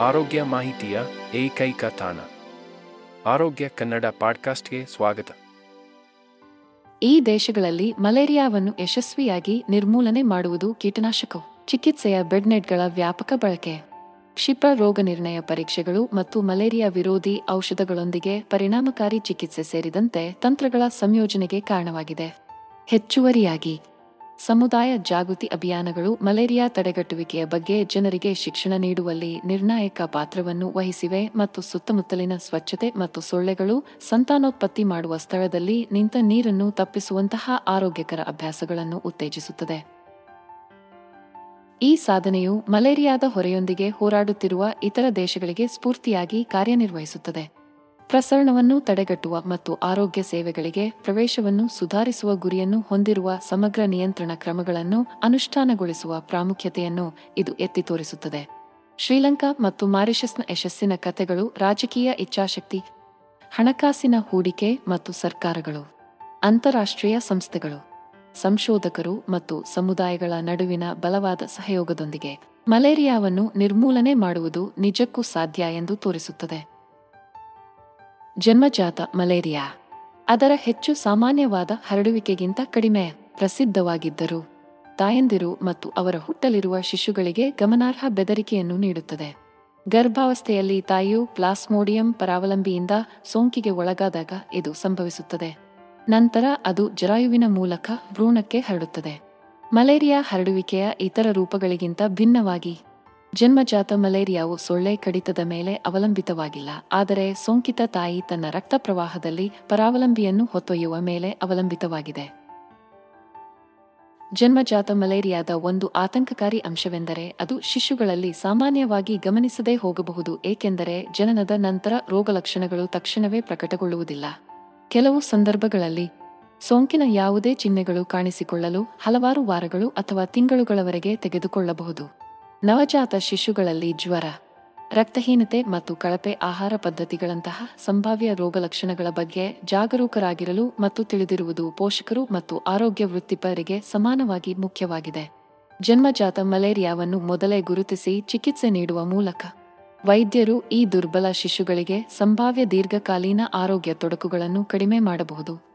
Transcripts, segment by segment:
ಆರೋಗ್ಯ ಮಾಹಿತಿಯ ಏಕೈಕ ತಾಣ. ಆರೋಗ್ಯ ಕನ್ನಡ ಪಾಡ್ಕಾಸ್ಟ್ಗೆ ಸ್ವಾಗತ. ಈ ದೇಶಗಳಲ್ಲಿ ಮಲೇರಿಯಾವನ್ನು ಯಶಸ್ವಿಯಾಗಿ ನಿರ್ಮೂಲನೆ ಮಾಡುವುದು ಕೀಟನಾಶಕವು ಚಿಕಿತ್ಸೆಯ ಬೆಡ್ನೆಟ್ಗಳ ವ್ಯಾಪಕ ಬಳಕೆ. ಕ್ಷಿಪ ರೋಗ ನಿರ್ಣಯ ಪರೀಕ್ಷೆಗಳು ಮತ್ತು ಮಲೇರಿಯಾ ವಿರೋಧಿ ಔಷಧಗಳೊಂದಿಗೆ ಪರಿಣಾಮಕಾರಿ ಚಿಕಿತ್ಸೆ ಸೇರಿದಂತೆ ತಂತ್ರಗಳ ಸಂಯೋಜನೆಗೆ ಕಾರಣವಾಗಿದೆ. ಹೆಚ್ಚುವರಿಯಾಗಿ. ಸಮುದಾಯ ಜಾಗೃತಿ ಅಭಿಯಾನಗಳು ಮಲೇರಿಯಾ ತಡೆಗಟ್ಟುವಿಕೆಯ ಬಗ್ಗೆ ಜನರಿಗೆ ಶಿಕ್ಷಣ ನೀಡುವಲ್ಲಿ ನಿರ್ಣಾಯಕ ಪಾತ್ರವನ್ನು ವಹಿಸಿವೆ ಮತ್ತು ಸುತ್ತಮುತ್ತಲಿನ ಸ್ವಚ್ಛತೆ ಮತ್ತು ಸೊಳ್ಳೆಗಳು ಸಂತಾನೋತ್ಪತ್ತಿ ಮಾಡುವ ಸ್ಥಳದಲ್ಲಿ ನಿಂತ ನೀರನ್ನು ತಪ್ಪಿಸುವಂತಹ ಆರೋಗ್ಯಕರ ಅಭ್ಯಾಸಗಳನ್ನು ಉತ್ತೇಜಿಸುತ್ತದೆ. ಈ ಸಾಧನೆಯು ಮಲೇರಿಯಾದ ಹೊರೆಯೊಂದಿಗೆ ಹೋರಾಡುತ್ತಿರುವ ಇತರ ದೇಶಗಳಿಗೆ ಸ್ಫೂರ್ತಿಯಾಗಿ ಕಾರ್ಯನಿರ್ವಹಿಸುತ್ತದೆ. ಪ್ರಸರಣವನ್ನು ತಡೆಗಟ್ಟುವ ಮತ್ತು ಆರೋಗ್ಯ ಸೇವೆಗಳಿಗೆ ಪ್ರವೇಶವನ್ನು ಸುಧಾರಿಸುವ ಗುರಿಯನ್ನು ಹೊಂದಿರುವ ಸಮಗ್ರ ನಿಯಂತ್ರಣ ಕ್ರಮಗಳನ್ನು ಅನುಷ್ಠಾನಗೊಳಿಸುವ ಪ್ರಾಮುಖ್ಯತೆಯನ್ನು ಇದು ಎತ್ತಿ ತೋರಿಸುತ್ತದೆ. ಶ್ರೀಲಂಕಾ ಮತ್ತು ಮಾರಿಷಸ್ನ ಯಶಸ್ಸಿನ ಕಥೆಗಳು ರಾಜಕೀಯ ಇಚ್ಛಾಶಕ್ತಿ, ಹಣಕಾಸಿನ ಹೂಡಿಕೆ ಮತ್ತು ಸರ್ಕಾರಗಳು, ಅಂತಾರಾಷ್ಟ್ರೀಯ ಸಂಸ್ಥೆಗಳು, ಸಂಶೋಧಕರು ಮತ್ತು ಸಮುದಾಯಗಳ ನಡುವಿನ ಬಲವಾದ ಸಹಯೋಗದೊಂದಿಗೆ ಮಲೇರಿಯಾವನ್ನು ನಿರ್ಮೂಲನೆ ಮಾಡುವುದು ನಿಜಕ್ಕೂ ಸಾಧ್ಯ ಎಂದು ತೋರಿಸುತ್ತದೆ. ಜನ್ಮಜಾತ ಮಲೇರಿಯಾ. ಅದರ ಹೆಚ್ಚು ಸಾಮಾನ್ಯವಾದ ಹರಡುವಿಕೆಗಿಂತ ಕಡಿಮೆ ಪ್ರಸಿದ್ಧವಾಗಿದ್ದರು. ತಾಯಂದಿರು ಮತ್ತು ಅವರ ಹುಟ್ಟಲಿರುವ ಶಿಶುಗಳಿಗೆ ಗಮನಾರ್ಹ ಬೆದರಿಕೆಯನ್ನು ನೀಡುತ್ತದೆ. ಗರ್ಭಾವಸ್ಥೆಯಲ್ಲಿ ತಾಯಿಯು ಪ್ಲಾಸ್ಮೋಡಿಯಂ ಪರಾವಲಂಬಿಯಿಂದ ಸೋಂಕಿಗೆ ಒಳಗಾದಾಗ ಇದು ಸಂಭವಿಸುತ್ತದೆ. ನಂತರ ಅದು ಜರಾಯುವಿನ ಮೂಲಕ ಭ್ರೂಣಕ್ಕೆ ಹರಡುತ್ತದೆ. ಮಲೇರಿಯಾ ಹರಡುವಿಕೆಯ ಇತರ ರೂಪಗಳಿಗಿಂತ ಭಿನ್ನವಾಗಿ ಜನ್ಮಜಾತ ಮಲೇರಿಯಾವು ಸೊಳ್ಳೆ ಕಡಿತದ ಮೇಲೆ ಅವಲಂಬಿತವಾಗಿಲ್ಲ, ಆದರೆ ಸೋಂಕಿತ ತಾಯಿ ತನ್ನ ರಕ್ತ ಪ್ರವಾಹದಲ್ಲಿ ಪರಾವಲಂಬಿಯನ್ನು ಹೊತ್ತೊಯ್ಯುವ ಮೇಲೆ ಅವಲಂಬಿತವಾಗಿದೆ. ಜನ್ಮಜಾತ ಮಲೇರಿಯಾದ ಒಂದು ಆತಂಕಕಾರಿ ಅಂಶವೆಂದರೆ ಅದು ಶಿಶುಗಳಲ್ಲಿ ಸಾಮಾನ್ಯವಾಗಿ ಗಮನಿಸದೇ ಹೋಗಬಹುದು, ಏಕೆಂದರೆ ಜನನದ ನಂತರ ರೋಗಲಕ್ಷಣಗಳು ತಕ್ಷಣವೇ ಪ್ರಕಟಗೊಳ್ಳುವುದಿಲ್ಲ. ಕೆಲವು ಸಂದರ್ಭಗಳಲ್ಲಿ ಸೋಂಕಿನ ಯಾವುದೇ ಚಿಹ್ನೆಗಳು ಕಾಣಿಸಿಕೊಳ್ಳಲು ಹಲವಾರು ವಾರಗಳು ಅಥವಾ ತಿಂಗಳುಗಳವರೆಗೆ ತೆಗೆದುಕೊಳ್ಳಬಹುದು. ನವಜಾತ ಶಿಶುಗಳಲ್ಲಿ ಜ್ವರ, ರಕ್ತಹೀನತೆ ಮತ್ತು ಕಳಪೆ ಆಹಾರ ಪದ್ಧತಿಗಳಂತಹ ಸಂಭಾವ್ಯ ರೋಗಲಕ್ಷಣಗಳ ಬಗ್ಗೆ ಜಾಗರೂಕರಾಗಿರಲು ಮತ್ತು ತಿಳಿದಿರುವುದು ಪೋಷಕರು ಮತ್ತು ಆರೋಗ್ಯ ವೃತ್ತಿಪರರಿಗೆ ಸಮಾನವಾಗಿ ಮುಖ್ಯವಾಗಿದೆ. ಜನ್ಮಜಾತ ಮಲೇರಿಯಾವನ್ನು ಮೊದಲೇ ಗುರುತಿಸಿ ಚಿಕಿತ್ಸೆ ನೀಡುವ ಮೂಲಕ ವೈದ್ಯರು ಈ ದುರ್ಬಲ ಶಿಶುಗಳಿಗೆ ಸಂಭಾವ್ಯ ದೀರ್ಘಕಾಲೀನ ಆರೋಗ್ಯ ತೊಡಕುಗಳನ್ನು ಕಡಿಮೆ ಮಾಡಬಹುದು.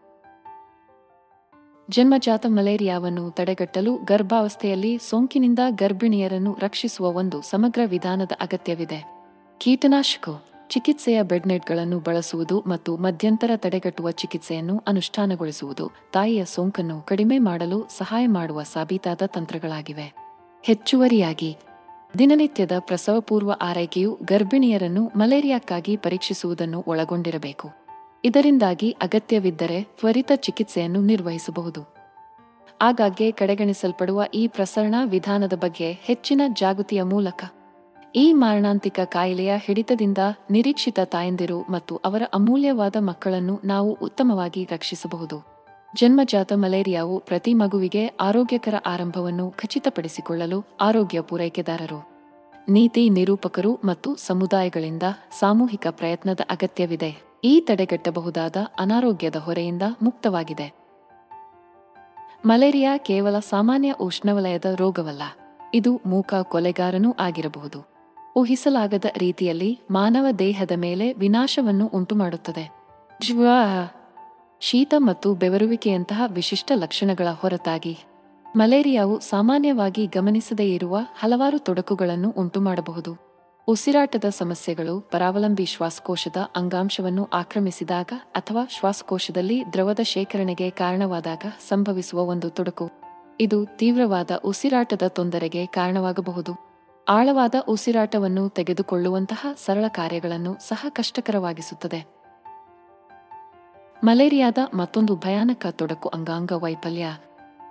ಜನ್ಮಜಾತ ಮಲೇರಿಯಾವನ್ನು ತಡೆಗಟ್ಟಲು ಗರ್ಭಾವಸ್ಥೆಯಲ್ಲಿ ಸೋಂಕಿನಿಂದ ಗರ್ಭಿಣಿಯರನ್ನು ರಕ್ಷಿಸುವ ಒಂದು ಸಮಗ್ರ ವಿಧಾನದ ಅಗತ್ಯವಿದೆ. ಕೀಟನಾಶಕ, ಚಿಕಿತ್ಸೆಯ ಬೆಡ್ನೆಟ್ಗಳನ್ನು ಬಳಸುವುದು ಮತ್ತು ಮಧ್ಯಂತರ ತಡೆಗಟ್ಟುವ ಚಿಕಿತ್ಸೆಯನ್ನು ಅನುಷ್ಠಾನಗೊಳಿಸುವುದು ತಾಯಿಯ ಸೋಂಕನ್ನು ಕಡಿಮೆ ಮಾಡಲು ಸಹಾಯ ಮಾಡುವ ಸಾಬೀತಾದ ತಂತ್ರಗಳಾಗಿವೆ. ಹೆಚ್ಚುವರಿಯಾಗಿ, ದಿನನಿತ್ಯದ ಪ್ರಸವಪೂರ್ವ ಆರೈಕೆಯು ಗರ್ಭಿಣಿಯರನ್ನು ಮಲೇರಿಯಾಕ್ಕಾಗಿ ಪರೀಕ್ಷಿಸುವುದನ್ನು ಒಳಗೊಂಡಿರಬೇಕು. ಇದರಿಂದಾಗಿ ಅಗತ್ಯವಿದ್ದರೆ ತ್ವರಿತ ಚಿಕಿತ್ಸೆಯನ್ನು ನಿರ್ವಹಿಸಬಹುದು. ಆಗಾಗ್ಗೆ ಕಡೆಗಣಿಸಲ್ಪಡುವ ಈ ಪ್ರಸರಣ ವಿಧಾನದ ಬಗ್ಗೆ ಹೆಚ್ಚಿನ ಜಾಗೃತಿಯ ಮೂಲಕ. ಈ ಮಾರಣಾಂತಿಕ ಕಾಯಿಲೆಯ ಹಿಡಿತದಿಂದ ನಿರೀಕ್ಷಿತ ತಾಯಂದಿರು ಮತ್ತು ಅವರ ಅಮೂಲ್ಯವಾದ ಮಕ್ಕಳನ್ನು ನಾವು ಉತ್ತಮವಾಗಿ ರಕ್ಷಿಸಬಹುದು. ಜನ್ಮಜಾತ ಮಲೇರಿಯಾವು ಪ್ರತಿ ಮಗುವಿಗೆ ಆರೋಗ್ಯಕರ ಆರಂಭವನ್ನು ಖಚಿತಪಡಿಸಿಕೊಳ್ಳಲು ಆರೋಗ್ಯ ಪೂರೈಕೆದಾರರು. ನೀತಿ ನಿರೂಪಕರು ಮತ್ತು ಸಮುದಾಯಗಳಿಂದ ಸಾಮೂಹಿಕ ಪ್ರಯತ್ನದ ಅಗತ್ಯವಿದೆ. ಈ ತಡೆಗಟ್ಟಬಹುದಾದ ಅನಾರೋಗ್ಯದ ಹೊರೆಯಿಂದ ಮುಕ್ತವಾಗಿದೆ. ಮಲೇರಿಯಾ ಕೇವಲ ಸಾಮಾನ್ಯ ಉಷ್ಣವಲಯದ ರೋಗವಲ್ಲ, ಇದು ಮೂಕ ಕೊಲೆಗಾರನೂ ಆಗಿರಬಹುದು. ಊಹಿಸಲಾಗದ ರೀತಿಯಲ್ಲಿ ಮಾನವ ದೇಹದ ಮೇಲೆ ವಿನಾಶವನ್ನು ಉಂಟುಮಾಡುತ್ತದೆ. ಜ್ವ, ಶೀತ ಮತ್ತು ಬೆವರುವಿಕೆಯಂತಹ ವಿಶಿಷ್ಟ ಲಕ್ಷಣಗಳ ಹೊರತಾಗಿ ಮಲೇರಿಯಾವು ಸಾಮಾನ್ಯವಾಗಿ ಗಮನಿಸದೇ ಇರುವ ಹಲವಾರು ತೊಡಕುಗಳನ್ನು ಉಂಟುಮಾಡಬಹುದು. ಉಸಿರಾಟದ ಸಮಸ್ಯೆಗಳು, ಪರಾವಲಂಬಿ ಶ್ವಾಸಕೋಶದ ಅಂಗಾಂಶವನ್ನು ಆಕ್ರಮಿಸಿದಾಗ ಅಥವಾ ಶ್ವಾಸಕೋಶದಲ್ಲಿ ದ್ರವದ ಶೇಖರಣೆಗೆ ಕಾರಣವಾದಾಗ ಸಂಭವಿಸುವ ಒಂದು ತೊಡಕು. ಇದು ತೀವ್ರವಾದ ಉಸಿರಾಟದ ತೊಂದರೆಗೆ ಕಾರಣವಾಗಬಹುದು. ಆಳವಾದ ಉಸಿರಾಟವನ್ನು ತೆಗೆದುಕೊಳ್ಳುವಂತಹ ಸರಳ ಕಾರ್ಯಗಳನ್ನು ಸಹ ಕಷ್ಟಕರವಾಗಿಸುತ್ತದೆ. ಮಲೇರಿಯಾದ ಮತ್ತೊಂದು ಭಯಾನಕ ತೊಡಕು ಅಂಗಾಂಗ ವೈಫಲ್ಯ.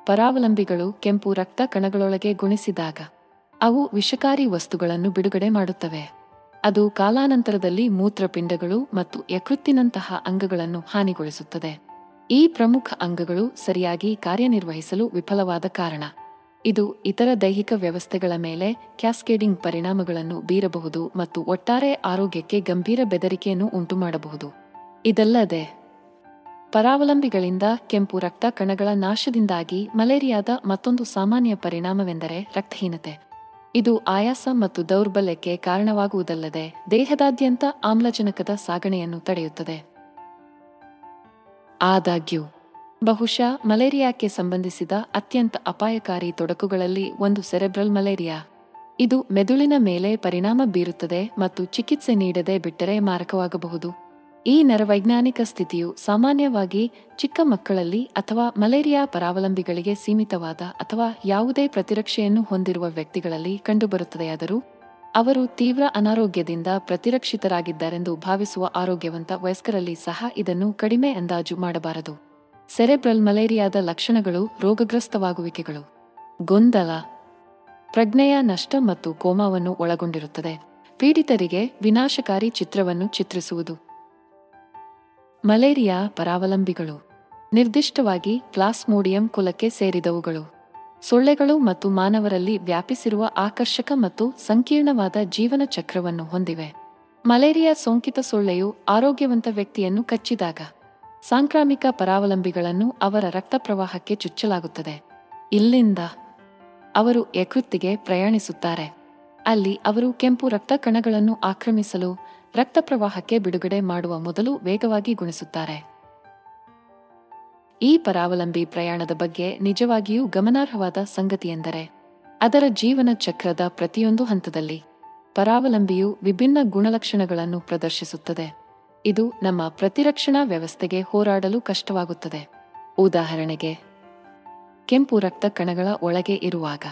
ಪರಾವಲಂಬಿಗಳು ಕೆಂಪು ರಕ್ತ ಕಣಗಳೊಳಗೆ ಗುಣಿಸಿದಾಗ ಅವು ವಿಷಕಾರಿ ವಸ್ತುಗಳನ್ನು ಬಿಡುಗಡೆ ಮಾಡುತ್ತವೆ. ಅದು ಕಾಲಾನಂತರದಲ್ಲಿ ಮೂತ್ರಪಿಂಡಗಳು ಮತ್ತು ಯಕೃತ್ತಿನಂತಹ ಅಂಗಗಳನ್ನು ಹಾನಿಗೊಳಿಸುತ್ತದೆ. ಈ ಪ್ರಮುಖ ಅಂಗಗಳು ಸರಿಯಾಗಿ ಕಾರ್ಯನಿರ್ವಹಿಸಲು ವಿಫಲವಾದ ಕಾರಣ. ಇದು ಇತರ ದೈಹಿಕ ವ್ಯವಸ್ಥೆಗಳ ಮೇಲೆ ಕ್ಯಾಸ್ಕೇಡಿಂಗ್ ಪರಿಣಾಮಗಳನ್ನು ಬೀರಬಹುದು ಮತ್ತು ಒಟ್ಟಾರೆ ಆರೋಗ್ಯಕ್ಕೆ ಗಂಭೀರ ಬೆದರಿಕೆಯನ್ನು ಉಂಟುಮಾಡಬಹುದು. ಇದಲ್ಲದೆ, ಪರಾವಲಂಬಿಗಳಿಂದ ಕೆಂಪು ರಕ್ತ ಕಣಗಳ ನಾಶದಿಂದಾಗಿ ಮಲೇರಿಯಾದ ಮತ್ತೊಂದು ಸಾಮಾನ್ಯ ಪರಿಣಾಮವೆಂದರೆ ರಕ್ತಹೀನತೆ. ಇದು ಆಯಾಸ ಮತ್ತು ದೌರ್ಬಲ್ಯಕ್ಕೆ ಕಾರಣವಾಗುವುದಲ್ಲದೆ ದೇಹದಾದ್ಯಂತ ಆಮ್ಲಜನಕದ ಸಾಗಣೆಯನ್ನು ತಡೆಯುತ್ತದೆ. ಆದಾಗ್ಯೂ, ಬಹುಶಃ ಮಲೇರಿಯಾಕ್ಕೆ ಸಂಬಂಧಿಸಿದ ಅತ್ಯಂತ ಅಪಾಯಕಾರಿ ತೊಡಕುಗಳಲ್ಲಿ ಒಂದು ಸೆರೆಬ್ರಲ್ ಮಲೇರಿಯಾ. ಇದು ಮೆದುಳಿನ ಮೇಲೆ ಪರಿಣಾಮ ಬೀರುತ್ತದೆ ಮತ್ತು ಚಿಕಿತ್ಸೆ ನೀಡದೆ ಬಿಟ್ಟರೆ ಮಾರಕವಾಗಬಹುದು. ಈ ನರವೈಜ್ಞಾನಿಕ ಸ್ಥಿತಿಯು ಸಾಮಾನ್ಯವಾಗಿ ಚಿಕ್ಕ ಮಕ್ಕಳಲ್ಲಿ ಅಥವಾ ಮಲೇರಿಯಾ ಪರಾವಲಂಬಿಗಳಿಗೆ ಸೀಮಿತವಾದ ಅಥವಾ ಯಾವುದೇ ಪ್ರತಿರಕ್ಷೆಯನ್ನು ಹೊಂದಿರುವ ವ್ಯಕ್ತಿಗಳಲ್ಲಿ ಕಂಡುಬರುತ್ತದೆಯಾದರೂ, ಅವರು ತೀವ್ರ ಅನಾರೋಗ್ಯದಿಂದ ಪ್ರತಿರಕ್ಷಿತರಾಗಿದ್ದಾರೆಂದು ಭಾವಿಸುವ ಆರೋಗ್ಯವಂತ ವಯಸ್ಕರಲ್ಲಿ ಸಹ ಇದನ್ನು ಕಡಿಮೆ ಅಂದಾಜು ಮಾಡಬಾರದು. ಸೆರೆಬ್ರಲ್ ಮಲೇರಿಯಾದ ಲಕ್ಷಣಗಳು ರೋಗಗ್ರಸ್ತವಾಗುವಿಕೆಗಳು. ಗೊಂದಲ, ಪ್ರಜ್ಞೆಯ ನಷ್ಟ ಮತ್ತು ಕೋಮಾವನ್ನು ಒಳಗೊಂಡಿರುತ್ತದೆ. ಪೀಡಿತರಿಗೆ ವಿನಾಶಕಾರಿ ಚಿತ್ರವನ್ನು ಚಿತ್ರಿಸುವುದು. ಮಲೇರಿಯಾ ಪರಾವಲಂಬಿಗಳು. ನಿರ್ದಿಷ್ಟವಾಗಿ ಪ್ಲಾಸ್ಮೋಡಿಯಂ ಕುಲಕ್ಕೆ ಸೇರಿದವುಗಳು. ಸೊಳ್ಳೆಗಳು ಮತ್ತು ಮಾನವರಲ್ಲಿ ವ್ಯಾಪಿಸಿರುವ ಆಕರ್ಷಕ ಮತ್ತು ಸಂಕೀರ್ಣವಾದ ಜೀವನ ಚಕ್ರವನ್ನು ಹೊಂದಿವೆ. ಮಲೇರಿಯಾ ಸೋಂಕಿತ ಸೊಳ್ಳೆಯು ಆರೋಗ್ಯವಂತ ವ್ಯಕ್ತಿಯನ್ನು ಕಚ್ಚಿದಾಗ, ಸಾಂಕ್ರಾಮಿಕ ಪರಾವಲಂಬಿಗಳನ್ನು ಅವರ ರಕ್ತ ಪ್ರವಾಹಕ್ಕೆ ಚುಚ್ಚಲಾಗುತ್ತದೆ. ಇಲ್ಲಿಂದ ಅವರು ಯಕೃತ್ತಿಗೆ ಪ್ರಯಾಣಿಸುತ್ತಾರೆ. ಅಲ್ಲಿ ಅವರು ಕೆಂಪು ರಕ್ತ ಕಣಗಳನ್ನು ಆಕ್ರಮಿಸಲು ರಕ್ತ ಪ್ರವಾಹಕ್ಕೆ ಬಿಡುಗಡೆ ಮಾಡುವ ಮೊದಲು ವೇಗವಾಗಿ ಗುಣಿಸುತ್ತಾರೆ. ಈ ಪರಾವಲಂಬಿ ಪ್ರಯಾಣದ ಬಗ್ಗೆ ನಿಜವಾಗಿಯೂ ಗಮನಾರ್ಹವಾದ ಸಂಗತಿಯೆಂದರೆ, ಅದರ ಜೀವನ ಚಕ್ರದ ಪ್ರತಿಯೊಂದು ಹಂತದಲ್ಲಿ ಪರಾವಲಂಬಿಯು ವಿಭಿನ್ನ ಗುಣಲಕ್ಷಣಗಳನ್ನು ಪ್ರದರ್ಶಿಸುತ್ತದೆ. ಇದು ನಮ್ಮ ಪ್ರತಿರಕ್ಷಣಾ ವ್ಯವಸ್ಥೆಗೆ ಹೋರಾಡಲು ಕಷ್ಟವಾಗುತ್ತದೆ. ಉದಾಹರಣೆಗೆ, ಕೆಂಪು ರಕ್ತ ಕಣಗಳ ಒಳಗೆ ಇರುವಾಗ.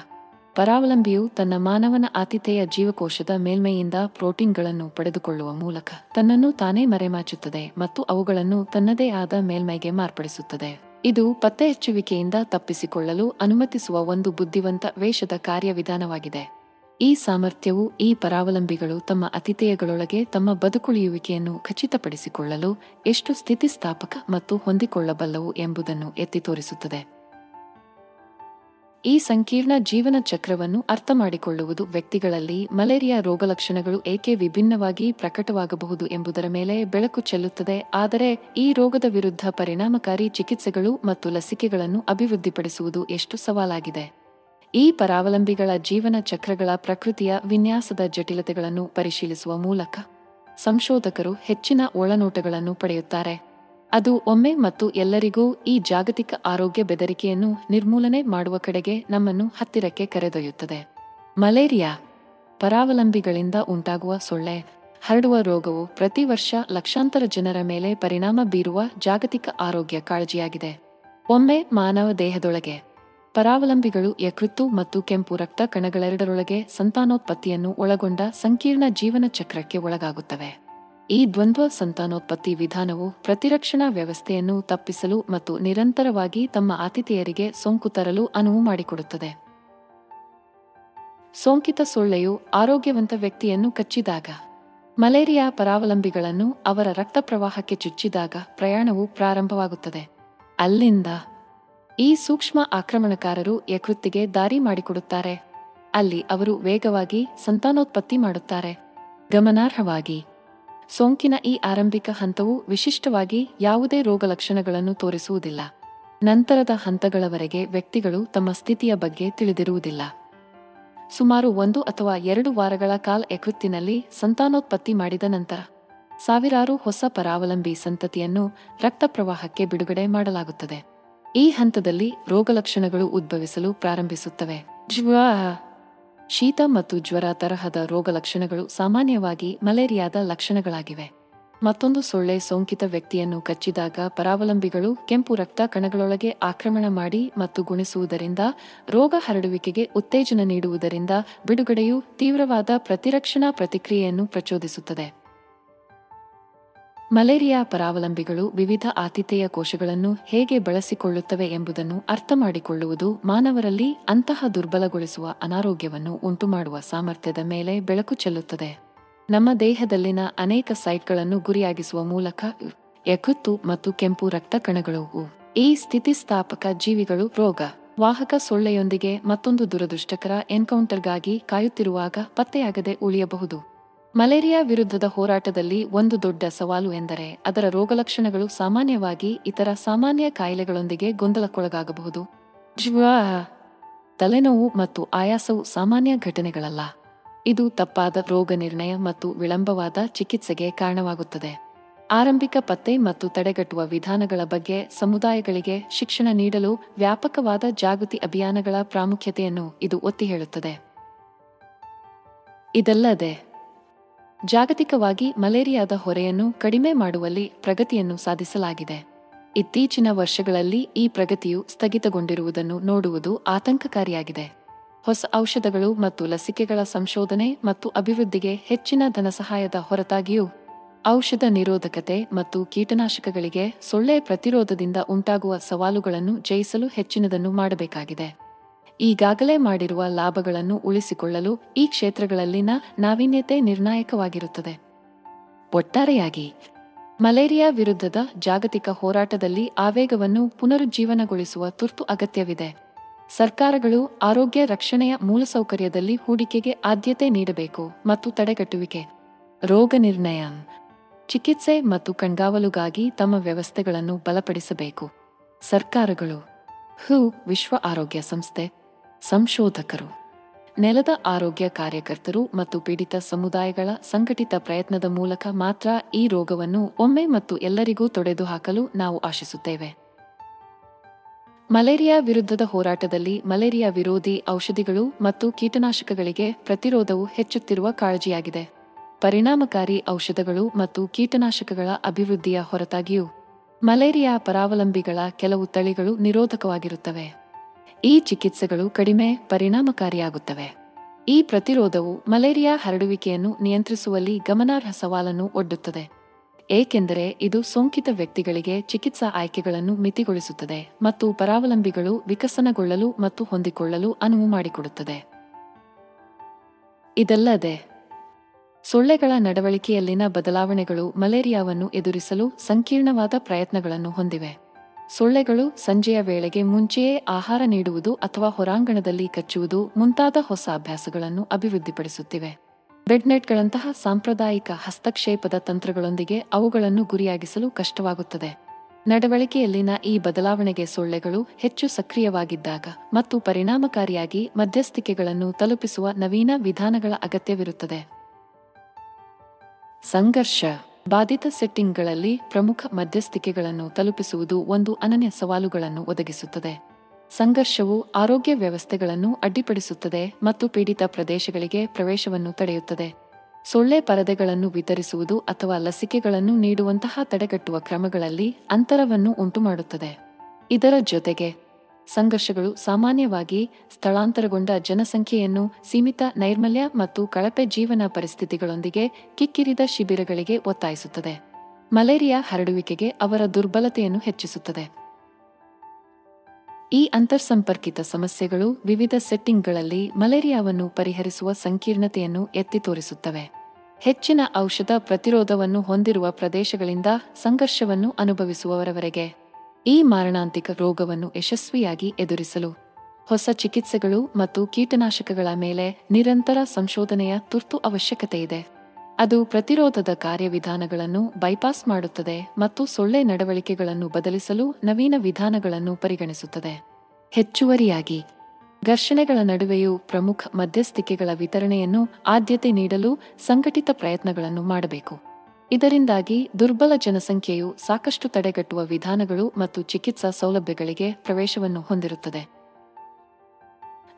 ಪರಾವಲಂಬಿಯು ತನ್ನ ಮಾನವನ ಆತಿಥೇಯ ಜೀವಕೋಶದ ಮೇಲ್ಮೈಯಿಂದ ಪ್ರೋಟೀನ್ಗಳನ್ನು ಪಡೆದುಕೊಳ್ಳುವ ಮೂಲಕ ತನ್ನನ್ನು ತಾನೇ ಮರೆಮಾಚುತ್ತದೆ ಮತ್ತು ಅವುಗಳನ್ನು ತನ್ನದೇ ಆದ ಮೇಲ್ಮೈಗೆ ಮಾರ್ಪಡಿಸುತ್ತದೆ. ಇದು ಪತ್ತೆಹಚ್ಚುವಿಕೆಯಿಂದ ತಪ್ಪಿಸಿಕೊಳ್ಳಲು ಅನುಮತಿಸುವ ಒಂದು ಬುದ್ಧಿವಂತ ವೇಷದ ಕಾರ್ಯವಿಧಾನವಾಗಿದೆ. ಈ ಸಾಮರ್ಥ್ಯವು ಈ ಪರಾವಲಂಬಿಗಳು ತಮ್ಮ ಅತಿಥೇಯಗಳೊಳಗೆ ತಮ್ಮ ಬದುಕುಳಿಯುವಿಕೆಯನ್ನು ಖಚಿತಪಡಿಸಿಕೊಳ್ಳಲು ಎಷ್ಟು ಸ್ಥಿತಿಸ್ಥಾಪಕ ಮತ್ತು ಹೊಂದಿಕೊಳ್ಳಬಲ್ಲವು ಎಂಬುದನ್ನು ಎತ್ತಿ ತೋರಿಸುತ್ತದೆ. ಈ ಸಂಕೀರ್ಣ ಜೀವನ ಚಕ್ರವನ್ನು ಅರ್ಥಮಾಡಿಕೊಳ್ಳುವುದು ವ್ಯಕ್ತಿಗಳಲ್ಲಿ ಮಲೇರಿಯಾ ರೋಗಲಕ್ಷಣಗಳು ಏಕೆ ವಿಭಿನ್ನವಾಗಿ ಪ್ರಕಟವಾಗಬಹುದು ಎಂಬುದರ ಮೇಲೆ ಬೆಳಕು ಚೆಲ್ಲುತ್ತದೆ. ಆದರೆ ಈ ರೋಗದ ವಿರುದ್ಧ ಪರಿಣಾಮಕಾರಿ ಚಿಕಿತ್ಸೆಗಳು ಮತ್ತು ಲಸಿಕೆಗಳನ್ನು ಅಭಿವೃದ್ಧಿಪಡಿಸುವುದು ಎಷ್ಟು ಸವಾಲಾಗಿದೆ. ಈ ಪರಾವಲಂಬಿಗಳ ಜೀವನ ಚಕ್ರಗಳ ಪ್ರಕೃತಿಯ ವಿನ್ಯಾಸದ ಜಟಿಲತೆಗಳನ್ನು ಪರಿಶೀಲಿಸುವ ಮೂಲಕ ಸಂಶೋಧಕರು ಹೆಚ್ಚಿನ ಒಳನೋಟಗಳನ್ನು ಪಡೆಯುತ್ತಾರೆ. ಅದು ಒಮ್ಮೆ ಮತ್ತು ಎಲ್ಲರಿಗೂ ಈ ಜಾಗತಿಕ ಆರೋಗ್ಯ ಬೆದರಿಕೆಯನ್ನು ನಿರ್ಮೂಲನೆ ಮಾಡುವ ಕಡೆಗೆ ನಮ್ಮನ್ನು ಹತ್ತಿರಕ್ಕೆ ಕರೆದೊಯ್ಯುತ್ತದೆ. ಮಲೇರಿಯಾ ಪರಾವಲಂಬಿಗಳಿಂದ ಉಂಟಾಗುವ ಸೊಳ್ಳೆ ಹರಡುವ ರೋಗವು ಪ್ರತಿ ವರ್ಷ ಲಕ್ಷಾಂತರ ಜನರ ಮೇಲೆ ಪರಿಣಾಮ ಬೀರುವ ಜಾಗತಿಕ ಆರೋಗ್ಯ ಕಾಳಜಿಯಾಗಿದೆ. ಒಮ್ಮೆ ಮಾನವ ದೇಹದೊಳಗೆ ಪರಾವಲಂಬಿಗಳು ಯಕೃತ್ತು ಮತ್ತು ಕೆಂಪು ರಕ್ತ ಕಣಗಳೆರಡರೊಳಗೆ ಸಂತಾನೋತ್ಪತ್ತಿಯನ್ನು ಒಳಗೊಂಡ ಸಂಕೀರ್ಣ ಜೀವನ ಚಕ್ರಕ್ಕೆ ಒಳಗಾಗುತ್ತವೆ. ಈ ದ್ವಂದ್ವ ಸಂತಾನೋತ್ಪತ್ತಿ ವಿಧಾನವು ಪ್ರತಿರಕ್ಷಣಾ ವ್ಯವಸ್ಥೆಯನ್ನು ತಪ್ಪಿಸಲು ಮತ್ತು ನಿರಂತರವಾಗಿ ತಮ್ಮ ಆತಿಥೇಯರಿಗೆ ಸೋಂಕು ತರಲು ಅನುವು ಮಾಡಿಕೊಡುತ್ತದೆ. ಸೋಂಕಿತ ಸೊಳ್ಳೆಯು ಆರೋಗ್ಯವಂತ ವ್ಯಕ್ತಿಯನ್ನು ಕಚ್ಚಿದಾಗ, ಮಲೇರಿಯಾ ಪರಾವಲಂಬಿಗಳನ್ನು ಅವರ ರಕ್ತ ಪ್ರವಾಹಕ್ಕೆ ಚುಚ್ಚಿದಾಗ ಪ್ರಯಾಣವು ಪ್ರಾರಂಭವಾಗುತ್ತದೆ. ಅಲ್ಲಿಂದ ಈ ಸೂಕ್ಷ್ಮ ಆಕ್ರಮಣಕಾರರು ಯಕೃತ್ತಿಗೆ ದಾರಿ ಮಾಡಿಕೊಡುತ್ತಾರೆ. ಅಲ್ಲಿ ಅವರು ವೇಗವಾಗಿ ಸಂತಾನೋತ್ಪತ್ತಿ ಮಾಡುತ್ತಾರೆ. ಗಮನಾರ್ಹವಾಗಿ ಸೋಂಕಿನ ಈ ಆರಂಭಿಕ ಹಂತವು ವಿಶಿಷ್ಟವಾಗಿ ಯಾವುದೇ ರೋಗಲಕ್ಷಣಗಳನ್ನು ತೋರಿಸುವುದಿಲ್ಲ. ನಂತರದ ಹಂತಗಳವರೆಗೆ ವ್ಯಕ್ತಿಗಳು ತಮ್ಮ ಸ್ಥಿತಿಯ ಬಗ್ಗೆ ತಿಳಿದಿರುವುದಿಲ್ಲ. ಸುಮಾರು ಒಂದು ಅಥವಾ ಎರಡು ವಾರಗಳ ಕಾಲ ಯಕೃತ್ತಿನಲ್ಲಿ ಸಂತಾನೋತ್ಪತ್ತಿ ಮಾಡಿದ ನಂತರ ಸಾವಿರಾರು ಹೊಸ ಪರಾವಲಂಬಿ ಸಂತತಿಯನ್ನು ರಕ್ತ ಪ್ರವಾಹಕ್ಕೆ ಬಿಡುಗಡೆ ಮಾಡಲಾಗುತ್ತದೆ. ಈ ಹಂತದಲ್ಲಿ ರೋಗಲಕ್ಷಣಗಳು ಉದ್ಭವಿಸಲು ಪ್ರಾರಂಭಿಸುತ್ತವೆ. ಶೀತ ಮತ್ತು ಜ್ವರ ತರಹದ ರೋಗಲಕ್ಷಣಗಳು ಸಾಮಾನ್ಯವಾಗಿ ಮಲೇರಿಯಾದ ಲಕ್ಷಣಗಳಾಗಿವೆ. ಮತ್ತೊಂದು ಸೊಳ್ಳೆ ಸೋಂಕಿತ ವ್ಯಕ್ತಿಯನ್ನು ಕಚ್ಚಿದಾಗ ಪರಾವಲಂಬಿಗಳು ಕೆಂಪು ರಕ್ತ ಕಣಗಳೊಳಗೆ ಆಕ್ರಮಣ ಮಾಡಿ ಮತ್ತು ಗುಣಿಸುವುದರಿಂದ, ರೋಗ ಹರಡುವಿಕೆಗೆ ಉತ್ತೇಜನ ನೀಡುವುದರಿಂದ ಬಿಡುಗಡೆಯು ತೀವ್ರವಾದ ಪ್ರತಿರಕ್ಷಣಾ ಪ್ರತಿಕ್ರಿಯೆಯನ್ನು ಪ್ರಚೋದಿಸುತ್ತದೆ. ಮಲೇರಿಯಾ ಪರಾವಲಂಬಿಗಳು ವಿವಿಧ ಆತಿಥೇಯ ಕೋಶಗಳನ್ನು ಹೇಗೆ ಬಳಸಿಕೊಳ್ಳುತ್ತವೆ ಎಂಬುದನ್ನು ಅರ್ಥಮಾಡಿಕೊಳ್ಳುವುದು ಮಾನವರಲ್ಲಿ ಅಂತಹ ದುರ್ಬಲಗೊಳಿಸುವ ಅನಾರೋಗ್ಯವನ್ನು ಉಂಟುಮಾಡುವ ಸಾಮರ್ಥ್ಯದ ಮೇಲೆ ಬೆಳಕು ಚೆಲ್ಲುತ್ತದೆ. ನಮ್ಮ ದೇಹದಲ್ಲಿನ ಅನೇಕ ಸೈಟ್ಗಳನ್ನು ಗುರಿಯಾಗಿಸುವ ಮೂಲಕ ಯಕುತ್ತು ಮತ್ತು ಕೆಂಪು ರಕ್ತ ಕಣಗಳು ಈ ಸ್ಥಿತಿಸ್ಥಾಪಕ ಜೀವಿಗಳು ರೋಗ, ವಾಹಕ ಸೊಳ್ಳೆಯೊಂದಿಗೆ ಮತ್ತೊಂದು ದುರದೃಷ್ಟಕರ ಎನ್ಕೌಂಟರ್ಗಾಗಿ ಕಾಯುತ್ತಿರುವಾಗ ಪತ್ತೆಯಾಗದೆ ಉಳಿಯಬಹುದು. ಮಲೇರಿಯಾ ವಿರುದ್ಧದ ಹೋರಾಟದಲ್ಲಿ ಒಂದು ದೊಡ್ಡ ಸವಾಲು ಎಂದರೆ ಅದರ ರೋಗಲಕ್ಷಣಗಳು ಸಾಮಾನ್ಯವಾಗಿ ಇತರ ಸಾಮಾನ್ಯ ಕಾಯಿಲೆಗಳೊಂದಿಗೆ ಗೊಂದಲಕ್ಕೊಳಗಾಗಬಹುದು. ಜ್ವ, ತಲೆನೋವು ಮತ್ತು ಆಯಾಸವು ಸಾಮಾನ್ಯ ಘಟನೆಗಳಲ್ಲ. ಇದು ತಪ್ಪಾದ ರೋಗ ನಿರ್ಣಯ ಮತ್ತು ವಿಳಂಬವಾದ ಚಿಕಿತ್ಸೆಗೆ ಕಾರಣವಾಗುತ್ತದೆ. ಆರಂಭಿಕ ಪತ್ತೆ ಮತ್ತು ತಡೆಗಟ್ಟುವ ವಿಧಾನಗಳ ಬಗ್ಗೆ ಸಮುದಾಯಗಳಿಗೆ ಶಿಕ್ಷಣ ನೀಡಲು ವ್ಯಾಪಕವಾದ ಜಾಗೃತಿ ಅಭಿಯಾನಗಳ ಪ್ರಾಮುಖ್ಯತೆಯನ್ನು ಇದು ಒತ್ತಿ ಹೇಳುತ್ತದೆ ಇದಲ್ಲದೆ ಜಾಗತಿಕವಾಗಿ ಮಲೇರಿಯಾದ ಹೊರೆಯನ್ನು ಕಡಿಮೆ ಮಾಡುವಲ್ಲಿ ಪ್ರಗತಿಯನ್ನು ಸಾಧಿಸಲಾಗಿದೆ. ಇತ್ತೀಚಿನ ವರ್ಷಗಳಲ್ಲಿ ಈ ಪ್ರಗತಿಯು ಸ್ಥಗಿತಗೊಂಡಿರುವುದನ್ನು ನೋಡುವುದು ಆತಂಕಕಾರಿಯಾಗಿದೆ. ಹೊಸ ಔಷಧಗಳು ಮತ್ತು ಲಸಿಕೆಗಳ ಸಂಶೋಧನೆ ಮತ್ತು ಅಭಿವೃದ್ಧಿಗೆ ಹೆಚ್ಚಿನ ಧನಸಹಾಯದ ಹೊರತಾಗಿಯೂ, ಔಷಧ ನಿರೋಧಕತೆ ಮತ್ತು ಕೀಟನಾಶಕಗಳಿಗೆ ಸೊಳ್ಳೆ ಪ್ರತಿರೋಧದಿಂದ ಉಂಟಾಗುವ ಸವಾಲುಗಳನ್ನು ಜಯಿಸಲು ಹೆಚ್ಚಿನದನ್ನು ಮಾಡಬೇಕಾಗಿದೆ. ಈಗಾಗಲೇ ಮಾಡಿರುವ ಲಾಭಗಳನ್ನು ಉಳಿಸಿಕೊಳ್ಳಲು ಈ ಕ್ಷೇತ್ರಗಳಲ್ಲಿನ ನಾವೀನ್ಯತೆ ನಿರ್ಣಾಯಕವಾಗಿರುತ್ತದೆ. ಒಟ್ಟಾರೆಯಾಗಿ, ಮಲೇರಿಯಾ ವಿರುದ್ಧದ ಜಾಗತಿಕ ಹೋರಾಟದಲ್ಲಿ ಆವೇಗವನ್ನು ಪುನರುಜ್ಜೀವನಗೊಳಿಸುವ ತುರ್ತು ಅಗತ್ಯವಿದೆ. ಸರ್ಕಾರಗಳು ಆರೋಗ್ಯ ರಕ್ಷಣೆಯ ಮೂಲಸೌಕರ್ಯದಲ್ಲಿ ಹೂಡಿಕೆಗೆ ಆದ್ಯತೆ ನೀಡಬೇಕು ಮತ್ತು ತಡೆಗಟ್ಟುವಿಕೆ, ರೋಗ ನಿರ್ಣಯ, ಚಿಕಿತ್ಸೆ ಮತ್ತು ಕಣ್ಗಾವಲುಗಾಗಿ ತಮ್ಮ ವ್ಯವಸ್ಥೆಗಳನ್ನು ಬಲಪಡಿಸಬೇಕು. ಸರ್ಕಾರಗಳು, ಹೂ ವಿಶ್ವ ಆರೋಗ್ಯ ಸಂಸ್ಥೆ ಸಂಶೋಧಕರು. ನೆಲದ ಆರೋಗ್ಯ ಕಾರ್ಯಕರ್ತರು ಮತ್ತು ಪೀಡಿತ ಸಮುದಾಯಗಳ ಸಂಘಟಿತ ಪ್ರಯತ್ನದ ಮೂಲಕ ಮಾತ್ರ ಈ ರೋಗವನ್ನು ಒಮ್ಮೆ ಮತ್ತು ಎಲ್ಲರಿಗೂ ತೊಡೆದುಹಾಕಲು ನಾವು ಆಶಿಸುತ್ತೇವೆ. ಮಲೇರಿಯಾ ವಿರುದ್ಧದ ಹೋರಾಟದಲ್ಲಿ ಮಲೇರಿಯಾ ವಿರೋಧಿ ಔಷಧಿಗಳು ಮತ್ತು ಕೀಟನಾಶಕಗಳಿಗೆ ಪ್ರತಿರೋಧವು ಹೆಚ್ಚುತ್ತಿರುವ ಕಾಳಜಿಯಾಗಿದೆ. ಪರಿಣಾಮಕಾರಿ ಔಷಧಗಳು ಮತ್ತು ಕೀಟನಾಶಕಗಳ ಅಭಿವೃದ್ಧಿಯ ಹೊರತಾಗಿಯೂ ಮಲೇರಿಯಾ ಪರಾವಲಂಬಿಗಳ ಕೆಲವು ತಳಿಗಳು ನಿರೋಧಕವಾಗಿರುತ್ತವೆ. ಈ ಚಿಕಿತ್ಸೆಗಳು ಕಡಿಮೆ ಪರಿಣಾಮಕಾರಿಯಾಗುತ್ತವೆ. ಈ ಪ್ರತಿರೋಧವು ಮಲೇರಿಯಾ ಹರಡುವಿಕೆಯನ್ನು ನಿಯಂತ್ರಿಸುವಲ್ಲಿ ಗಮನಾರ್ಹ ಸವಾಲನ್ನು ಒಡ್ಡುತ್ತದೆ. ಏಕೆಂದರೆ ಇದು ಸೋಂಕಿತ ವ್ಯಕ್ತಿಗಳಿಗೆ ಚಿಕಿತ್ಸಾ ಆಯ್ಕೆಗಳನ್ನು ಮಿತಿಗೊಳಿಸುತ್ತದೆ ಮತ್ತು ಪರಾವಲಂಬಿಗಳು ವಿಕಸನಗೊಳ್ಳಲು ಮತ್ತು ಹೊಂದಿಕೊಳ್ಳಲು ಅನುವು ಮಾಡಿಕೊಡುತ್ತದೆ. ಇದಲ್ಲದೆ, ಸೊಳ್ಳೆಗಳ ನಡವಳಿಕೆಯಲ್ಲಿನ ಬದಲಾವಣೆಗಳು ಮಲೇರಿಯಾವನ್ನು ಎದುರಿಸಲು ಸಂಕೀರ್ಣವಾದ ಪ್ರಯತ್ನಗಳನ್ನು ಹೊಂದಿವೆ. ಸೊಳ್ಳೆಗಳು ಸಂಜೆಯ ವೇಳೆಗೆ ಮುಂಚೆಯೇ ಆಹಾರ ನೀಡುವುದು ಅಥವಾ ಹೊರಾಂಗಣದಲ್ಲಿ ಕಚ್ಚುವುದು ಮುಂತಾದ ಹೊಸ ಅಭ್ಯಾಸಗಳನ್ನು ಅಭಿವೃದ್ಧಿಪಡಿಸುತ್ತಿವೆ. ಬೆಡ್ನೆಟ್ಗಳಂತಹ ಸಾಂಪ್ರದಾಯಿಕ ಹಸ್ತಕ್ಷೇಪದ ತಂತ್ರಗಳೊಂದಿಗೆ ಅವುಗಳನ್ನು ಗುರಿಯಾಗಿಸಲು ಕಷ್ಟವಾಗುತ್ತದೆ. ನಡವಳಿಕೆಯಲ್ಲಿನ ಈ ಬದಲಾವಣೆಗೆ ಸೊಳ್ಳೆಗಳು ಹೆಚ್ಚು ಸಕ್ರಿಯವಾಗಿದ್ದಾಗ ಮತ್ತು ಪರಿಣಾಮಕಾರಿಯಾಗಿ ಮಧ್ಯಸ್ಥಿಕೆಗಳನ್ನು ತಲುಪಿಸುವ ನವೀನ ವಿಧಾನಗಳ ಅಗತ್ಯವಿರುತ್ತದೆ. ಸಂಘರ್ಷ ಬಾಧಿತ ಸೆಟ್ಟಿಂಗ್ಗಳಲ್ಲಿ ಪ್ರಮುಖ ಮಧ್ಯಸ್ಥಿಕೆಗಳನ್ನು ತಲುಪಿಸುವುದು ಒಂದು ಅನನ್ಯ ಸವಾಲುಗಳನ್ನು ಒದಗಿಸುತ್ತದೆ. ಸಂಘರ್ಷವು ಆರೋಗ್ಯ ವ್ಯವಸ್ಥೆಗಳನ್ನು ಅಡ್ಡಿಪಡಿಸುತ್ತದೆ ಮತ್ತು ಪೀಡಿತ ಪ್ರದೇಶಗಳಿಗೆ ಪ್ರವೇಶವನ್ನು ತಡೆಯುತ್ತದೆ. ಸೊಳ್ಳೆ ಪರದೆಗಳನ್ನು ವಿತರಿಸುವುದು ಅಥವಾ ಲಸಿಕೆಗಳನ್ನು ನೀಡುವಂತಹ ತಡೆಗಟ್ಟುವ ಕ್ರಮಗಳಲ್ಲಿ ಅಂತರವನ್ನು ಉಂಟುಮಾಡುತ್ತದೆ. ಇದರ ಜೊತೆಗೆ ಸಂಘರ್ಷಗಳು ಸಾಮಾನ್ಯವಾಗಿ ಸ್ಥಳಾಂತರಗೊಂಡ ಜನಸಂಖ್ಯೆಯನ್ನು ಸೀಮಿತ ನೈರ್ಮಲ್ಯ ಮತ್ತು ಕಳಪೆ ಜೀವನ ಪರಿಸ್ಥಿತಿಗಳೊಂದಿಗೆ ಕಿಕ್ಕಿರಿದ ಶಿಬಿರಗಳಿಗೆ ಒತ್ತಾಯಿಸುತ್ತದೆ. ಮಲೇರಿಯಾ ಹರಡುವಿಕೆಗೆ ಅವರ ದುರ್ಬಲತೆಯನ್ನು ಹೆಚ್ಚಿಸುತ್ತದೆ. ಈ ಅಂತರ್ಸಂಪರ್ಕಿತ ಸಮಸ್ಯೆಗಳು ವಿವಿಧ ಸೆಟ್ಟಿಂಗ್ಗಳಲ್ಲಿ ಮಲೇರಿಯಾವನ್ನು ಪರಿಹರಿಸುವ ಸಂಕೀರ್ಣತೆಯನ್ನು ಎತ್ತಿ ತೋರಿಸುತ್ತವೆ. ಹೆಚ್ಚಿನ ಔಷಧ ಪ್ರತಿರೋಧವನ್ನು ಹೊಂದಿರುವ ಪ್ರದೇಶಗಳಿಂದ ಸಂಘರ್ಷವನ್ನು ಅನುಭವಿಸುವವರವರೆಗೆ ಈ ಮಾರಣಾಂತಿಕ ರೋಗವನ್ನು ಯಶಸ್ವಿಯಾಗಿ ಎದುರಿಸಲು ಹೊಸ ಚಿಕಿತ್ಸೆಗಳು ಮತ್ತು ಕೀಟನಾಶಕಗಳ ಮೇಲೆ ನಿರಂತರ ಸಂಶೋಧನೆಯ ತುರ್ತು ಅವಶ್ಯಕತೆ ಇದೆ. ಅದು ಪ್ರತಿರೋಧದ ಕಾರ್ಯವಿಧಾನಗಳನ್ನು ಬೈಪಾಸ್ ಮಾಡುತ್ತದೆ ಮತ್ತು ಸೊಳ್ಳೆ ನಡವಳಿಕೆಗಳನ್ನು ಬದಲಿಸಲು ನವೀನ ವಿಧಾನಗಳನ್ನು ಪರಿಗಣಿಸುತ್ತದೆ. ಹೆಚ್ಚುವರಿಯಾಗಿ, ಘರ್ಷಣೆಗಳ ನಡುವೆಯೂ ಪ್ರಮುಖ ಮಧ್ಯಸ್ಥಿಕೆಗಳ ವಿತರಣೆಯನ್ನು ಆದ್ಯತೆ ನೀಡಲು ಸಂಘಟಿತ ಪ್ರಯತ್ನಗಳನ್ನು ಮಾಡಬೇಕು. ಇದರಿಂದಾಗಿ ದುರ್ಬಲ ಜನಸಂಖ್ಯೆಯು ಸಾಕಷ್ಟು ತಡೆಗಟ್ಟುವ ವಿಧಾನಗಳು ಮತ್ತು ಚಿಕಿತ್ಸಾ ಸೌಲಭ್ಯಗಳಿಗೆ ಪ್ರವೇಶವನ್ನು ಹೊಂದಿರುತ್ತದೆ.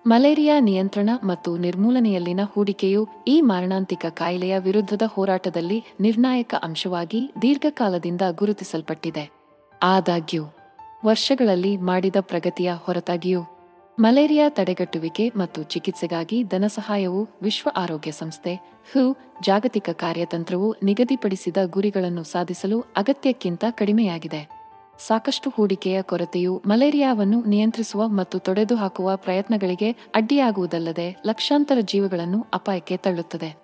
ಮಲೇರಿಯಾ ನಿಯಂತ್ರಣ ಮತ್ತು ನಿರ್ಮೂಲನೆಯಲ್ಲಿನ ಹೂಡಿಕೆಯು ಈ ಮಾರಣಾಂತಿಕ ಕಾಯಿಲೆಯ ವಿರುದ್ಧದ ಹೋರಾಟದಲ್ಲಿ ನಿರ್ಣಾಯಕ ಅಂಶವಾಗಿ ದೀರ್ಘಕಾಲದಿಂದ ಗುರುತಿಸಲ್ಪಟ್ಟಿದೆ. ಆದಾಗ್ಯೂ, ವರ್ಷಗಳಲ್ಲಿ ಮಾಡಿದ ಪ್ರಗತಿಯ ಹೊರತಾಗಿಯೂ ಮಲೇರಿಯಾ ತಡೆಗಟ್ಟುವಿಕೆ ಮತ್ತು ಚಿಕಿತ್ಸೆಗಾಗಿ ಧನಸಹಾಯವು ವಿಶ್ವ ಆರೋಗ್ಯ ಸಂಸ್ಥೆ, ಹು, ಜಾಗತಿಕ ಕಾರ್ಯತಂತ್ರವು ನಿಗದಿಪಡಿಸಿದ ಗುರಿಗಳನ್ನು ಸಾಧಿಸಲು ಅಗತ್ಯಕ್ಕಿಂತ ಕಡಿಮೆಯಾಗಿದೆ. ಸಾಕಷ್ಟು ಹೂಡಿಕೆಯ ಕೊರತೆಯು ಮಲೇರಿಯಾವನ್ನು ನಿಯಂತ್ರಿಸುವ ಮತ್ತು ತೊಡೆದುಹಾಕುವ ಪ್ರಯತ್ನಗಳಿಗೆ ಅಡ್ಡಿಯಾಗುವುದಲ್ಲದೆ ಲಕ್ಷಾಂತರ ಜೀವಗಳನ್ನು ಅಪಾಯಕ್ಕೆ ತಳ್ಳುತ್ತದೆ.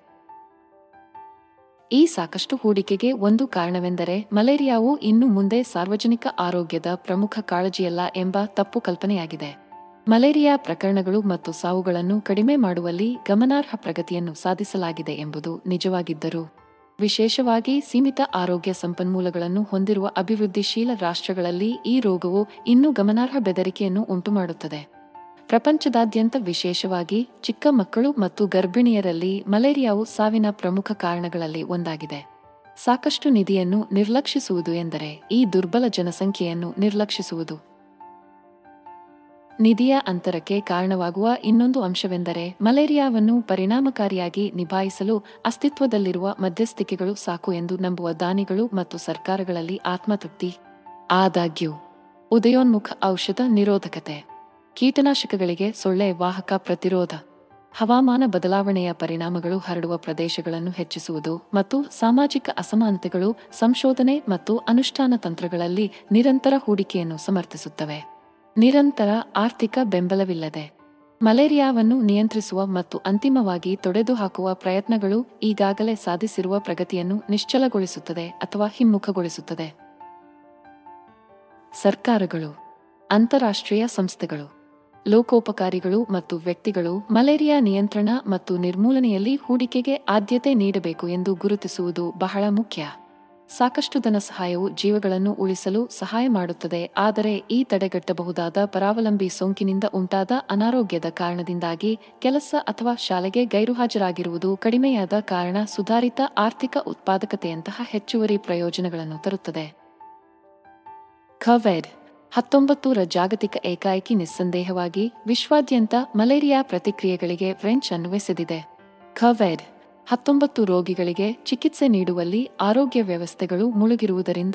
ಈ ಸಾಕಷ್ಟು ಹೂಡಿಕೆಗೆ ಒಂದು ಕಾರಣವೆಂದರೆ ಮಲೇರಿಯಾವು ಇನ್ನು ಮುಂದೆ ಸಾರ್ವಜನಿಕ ಆರೋಗ್ಯದ ಪ್ರಮುಖ ಕಾಳಜಿಯಲ್ಲ ಎಂಬ ತಪ್ಪು ಕಲ್ಪನೆಯಾಗಿದೆ. ಮಲೇರಿಯಾ ಪ್ರಕರಣಗಳು ಮತ್ತು ಸಾವುಗಳನ್ನು ಕಡಿಮೆ ಮಾಡುವಲ್ಲಿ ಗಮನಾರ್ಹ ಪ್ರಗತಿಯನ್ನು ಸಾಧಿಸಲಾಗಿದೆ ಎಂಬುದು ನಿಜವಾಗಿದ್ದರೂ, ವಿಶೇಷವಾಗಿ ಸೀಮಿತ ಆರೋಗ್ಯ ಸಂಪನ್ಮೂಲಗಳನ್ನು ಹೊಂದಿರುವ ಅಭಿವೃದ್ಧಿಶೀಲ ರಾಷ್ಟ್ರಗಳಲ್ಲಿ ಈ ರೋಗವು ಇನ್ನೂ ಗಮನಾರ್ಹ ಬೆದರಿಕೆಯನ್ನು ಉಂಟುಮಾಡುತ್ತದೆ. ಪ್ರಪಂಚದಾದ್ಯಂತ ವಿಶೇಷವಾಗಿ ಚಿಕ್ಕ ಮಕ್ಕಳು ಮತ್ತು ಗರ್ಭಿಣಿಯರಲ್ಲಿ ಮಲೇರಿಯಾವು ಸಾವಿನ ಪ್ರಮುಖ ಕಾರಣಗಳಲ್ಲಿ ಒಂದಾಗಿದೆ. ಸಾಕಷ್ಟು ನಿಧಿಯನ್ನು ನಿರ್ಲಕ್ಷಿಸುವುದು ಎಂದರೆ ಈ ದುರ್ಬಲ ಜನಸಂಖ್ಯೆಯನ್ನು ನಿರ್ಲಕ್ಷಿಸುವುದು. ನಿಧಿಯ ಅಂತರಕ್ಕೆ ಕಾರಣವಾಗುವ ಇನ್ನೊಂದು ಅಂಶವೆಂದರೆ ಮಲೇರಿಯಾವನ್ನು ಪರಿಣಾಮಕಾರಿಯಾಗಿ ನಿಭಾಯಿಸಲು ಅಸ್ತಿತ್ವದಲ್ಲಿರುವ ಮಧ್ಯಸ್ಥಿಕೆಗಳು ಸಾಕು ಎಂದು ನಂಬುವ ದಾನಿಗಳು ಮತ್ತು ಸರ್ಕಾರಗಳಲ್ಲಿ ಆತ್ಮತೃಪ್ತಿ, ಆದಾಗ್ಯೂ, ಉದಯೋನ್ಮುಖ ಔಷಧ ನಿರೋಧಕತೆ, ಕೀಟನಾಶಕಗಳಿಗೆ ಸೊಳ್ಳೆ ವಾಹಕ ಪ್ರತಿರೋಧ, ಹವಾಮಾನ ಬದಲಾವಣೆಯ ಪರಿಣಾಮಗಳು ಹರಡುವ ಪ್ರದೇಶಗಳನ್ನು ಹೆಚ್ಚಿಸುವುದು ಮತ್ತು ಸಾಮಾಜಿಕ ಅಸಮಾನತೆಗಳು ಸಂಶೋಧನೆ ಮತ್ತು ಅನುಷ್ಠಾನ ತಂತ್ರಗಳಲ್ಲಿ ನಿರಂತರ ಹೂಡಿಕೆಯನ್ನು ಸಮರ್ಥಿಸುತ್ತವೆ. ನಿರಂತರ ಆರ್ಥಿಕ ಬೆಂಬಲವಿಲ್ಲದೆ ಮಲೇರಿಯಾವನ್ನು ನಿಯಂತ್ರಿಸುವ ಮತ್ತು ಅಂತಿಮವಾಗಿ ತೊಡೆದುಹಾಕುವ ಪ್ರಯತ್ನಗಳು ಈಗಾಗಲೇ ಸಾಧಿಸಿರುವ ಪ್ರಗತಿಯನ್ನು ನಿಶ್ಚಲಗೊಳಿಸುತ್ತದೆ ಅಥವಾ ಹಿಮ್ಮುಖಗೊಳಿಸುತ್ತದೆ. ಸರ್ಕಾರಗಳು, ಅಂತಾರಾಷ್ಟ್ರೀಯ ಸಂಸ್ಥೆಗಳು, ಲೋಕೋಪಕಾರಿಗಳು ಮತ್ತು ವ್ಯಕ್ತಿಗಳು ಮಲೇರಿಯಾ ನಿಯಂತ್ರಣ ಮತ್ತು ನಿರ್ಮೂಲನೆಯಲ್ಲಿ ಹೂಡಿಕೆಗೆ ಆದ್ಯತೆ ನೀಡಬೇಕು ಎಂದು ಗುರುತಿಸುವುದು ಬಹಳ ಮುಖ್ಯ. ಸಾಕಷ್ಟು ಧನ ಸಹಾಯವು ಜೀವಗಳನ್ನು ಉಳಿಸಲು ಸಹಾಯ ಮಾಡುತ್ತದೆ, ಆದರೆ ಈ ತಡೆಗಟ್ಟಬಹುದಾದ ಪರಾವಲಂಬಿ ಸೋಂಕಿನಿಂದ ಉಂಟಾದ ಅನಾರೋಗ್ಯದ ಕಾರಣದಿಂದಾಗಿ ಕೆಲಸ ಅಥವಾ ಶಾಲೆಗೆ ಗೈರುಹಾಜರಾಗಿರುವುದು ಕಡಿಮೆಯಾದ ಕಾರಣ ಸುಧಾರಿತ ಆರ್ಥಿಕ ಉತ್ಪಾದಕತೆಯಂತಹ ಹೆಚ್ಚುವರಿ ಪ್ರಯೋಜನಗಳನ್ನು ತರುತ್ತದೆ. ಖವೆಡ್ ಹತ್ತೊಂಬತ್ತರ ಜಾಗತಿಕ ಏಕಾಏಕಿ ನಿಸ್ಸಂದೇಹವಾಗಿ ವಿಶ್ವಾದ್ಯಂತ ಮಲೇರಿಯಾ ಪ್ರತಿಕ್ರಿಯೆಗಳಿಗೆ ಫ್ರೆಂಚ್ ಅನ್ವಯಿಸಿದೆ ಖವೆಡ್ ಹತ್ತೊಂಬತ್ತು ರೋಗಿಗಳಿಗೆ ಚಿಕಿತ್ಸೆ ನೀಡುವಲ್ಲಿ ಆರೋಗ್ಯ ವ್ಯವಸ್ಥೆಗಳು ಮುಳುಗಿರುವುದರಿಂದ,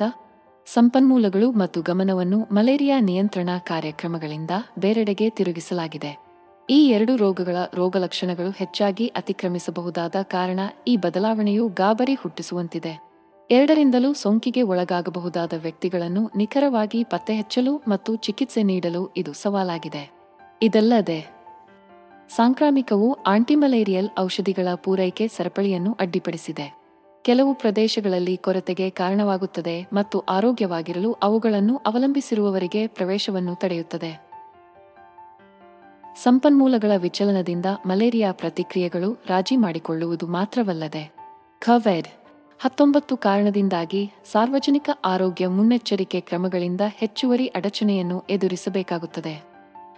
ಸಂಪನ್ಮೂಲಗಳು ಮತ್ತು ಗಮನವನ್ನು ಮಲೇರಿಯಾ ನಿಯಂತ್ರಣ ಕಾರ್ಯಕ್ರಮಗಳಿಂದ ಬೇರೆಡೆಗೆ ತಿರುಗಿಸಲಾಗಿದೆ. ಈ ಎರಡು ರೋಗಗಳ ರೋಗಲಕ್ಷಣಗಳು ಹೆಚ್ಚಾಗಿ ಅತಿಕ್ರಮಿಸಬಹುದಾದ ಕಾರಣ ಈ ಬದಲಾವಣೆಯು ಗಾಬರಿ ಹುಟ್ಟಿಸುವಂತಿದೆ. ಎರಡರಿಂದಲೂ ಸೋಂಕಿಗೆ ಒಳಗಾಗಬಹುದಾದ ವ್ಯಕ್ತಿಗಳನ್ನು ನಿಖರವಾಗಿ ಪತ್ತೆಹಚ್ಚಲು ಮತ್ತು ಚಿಕಿತ್ಸೆ ನೀಡಲು ಇದು ಸವಾಲಾಗಿದೆ. ಇದಲ್ಲದೆ ಸಾಂಕ್ರಾಮಿಕವು ಆಂಟಿಮಲೇರಿಯಲ್ ಔಷಧಿಗಳ ಪೂರೈಕೆ ಸರಪಳಿಯನ್ನು ಅಡ್ಡಿಪಡಿಸಿದೆ. ಕೆಲವು ಪ್ರದೇಶಗಳಲ್ಲಿ ಕೊರತೆಗೆ ಕಾರಣವಾಗುತ್ತದೆ ಮತ್ತು ಆರೋಗ್ಯವಾಗಿರಲು ಅವುಗಳನ್ನು ಅವಲಂಬಿಸಿರುವವರಿಗೆ ಪ್ರವೇಶವನ್ನು ತಡೆಯುತ್ತದೆ. ಸಂಪನ್ಮೂಲಗಳ ವಿಚಲನದಿಂದ ಮಲೇರಿಯಾ ಪ್ರತಿಕ್ರಿಯೆಗಳು ರಾಜಿ ಮಾಡಿಕೊಳ್ಳುವುದು ಮಾತ್ರವಲ್ಲದೆ ಖವೆಡ್ ಹತ್ತೊಂಬತ್ತು ಕಾರಣದಿಂದಾಗಿ ಸಾರ್ವಜನಿಕ ಆರೋಗ್ಯ ಮುನ್ನೆಚ್ಚರಿಕೆ ಕ್ರಮಗಳಿಂದ ಹೆಚ್ಚುವರಿ ಅಡಚಣೆಯನ್ನು ಎದುರಿಸಬೇಕಾಗುತ್ತದೆ.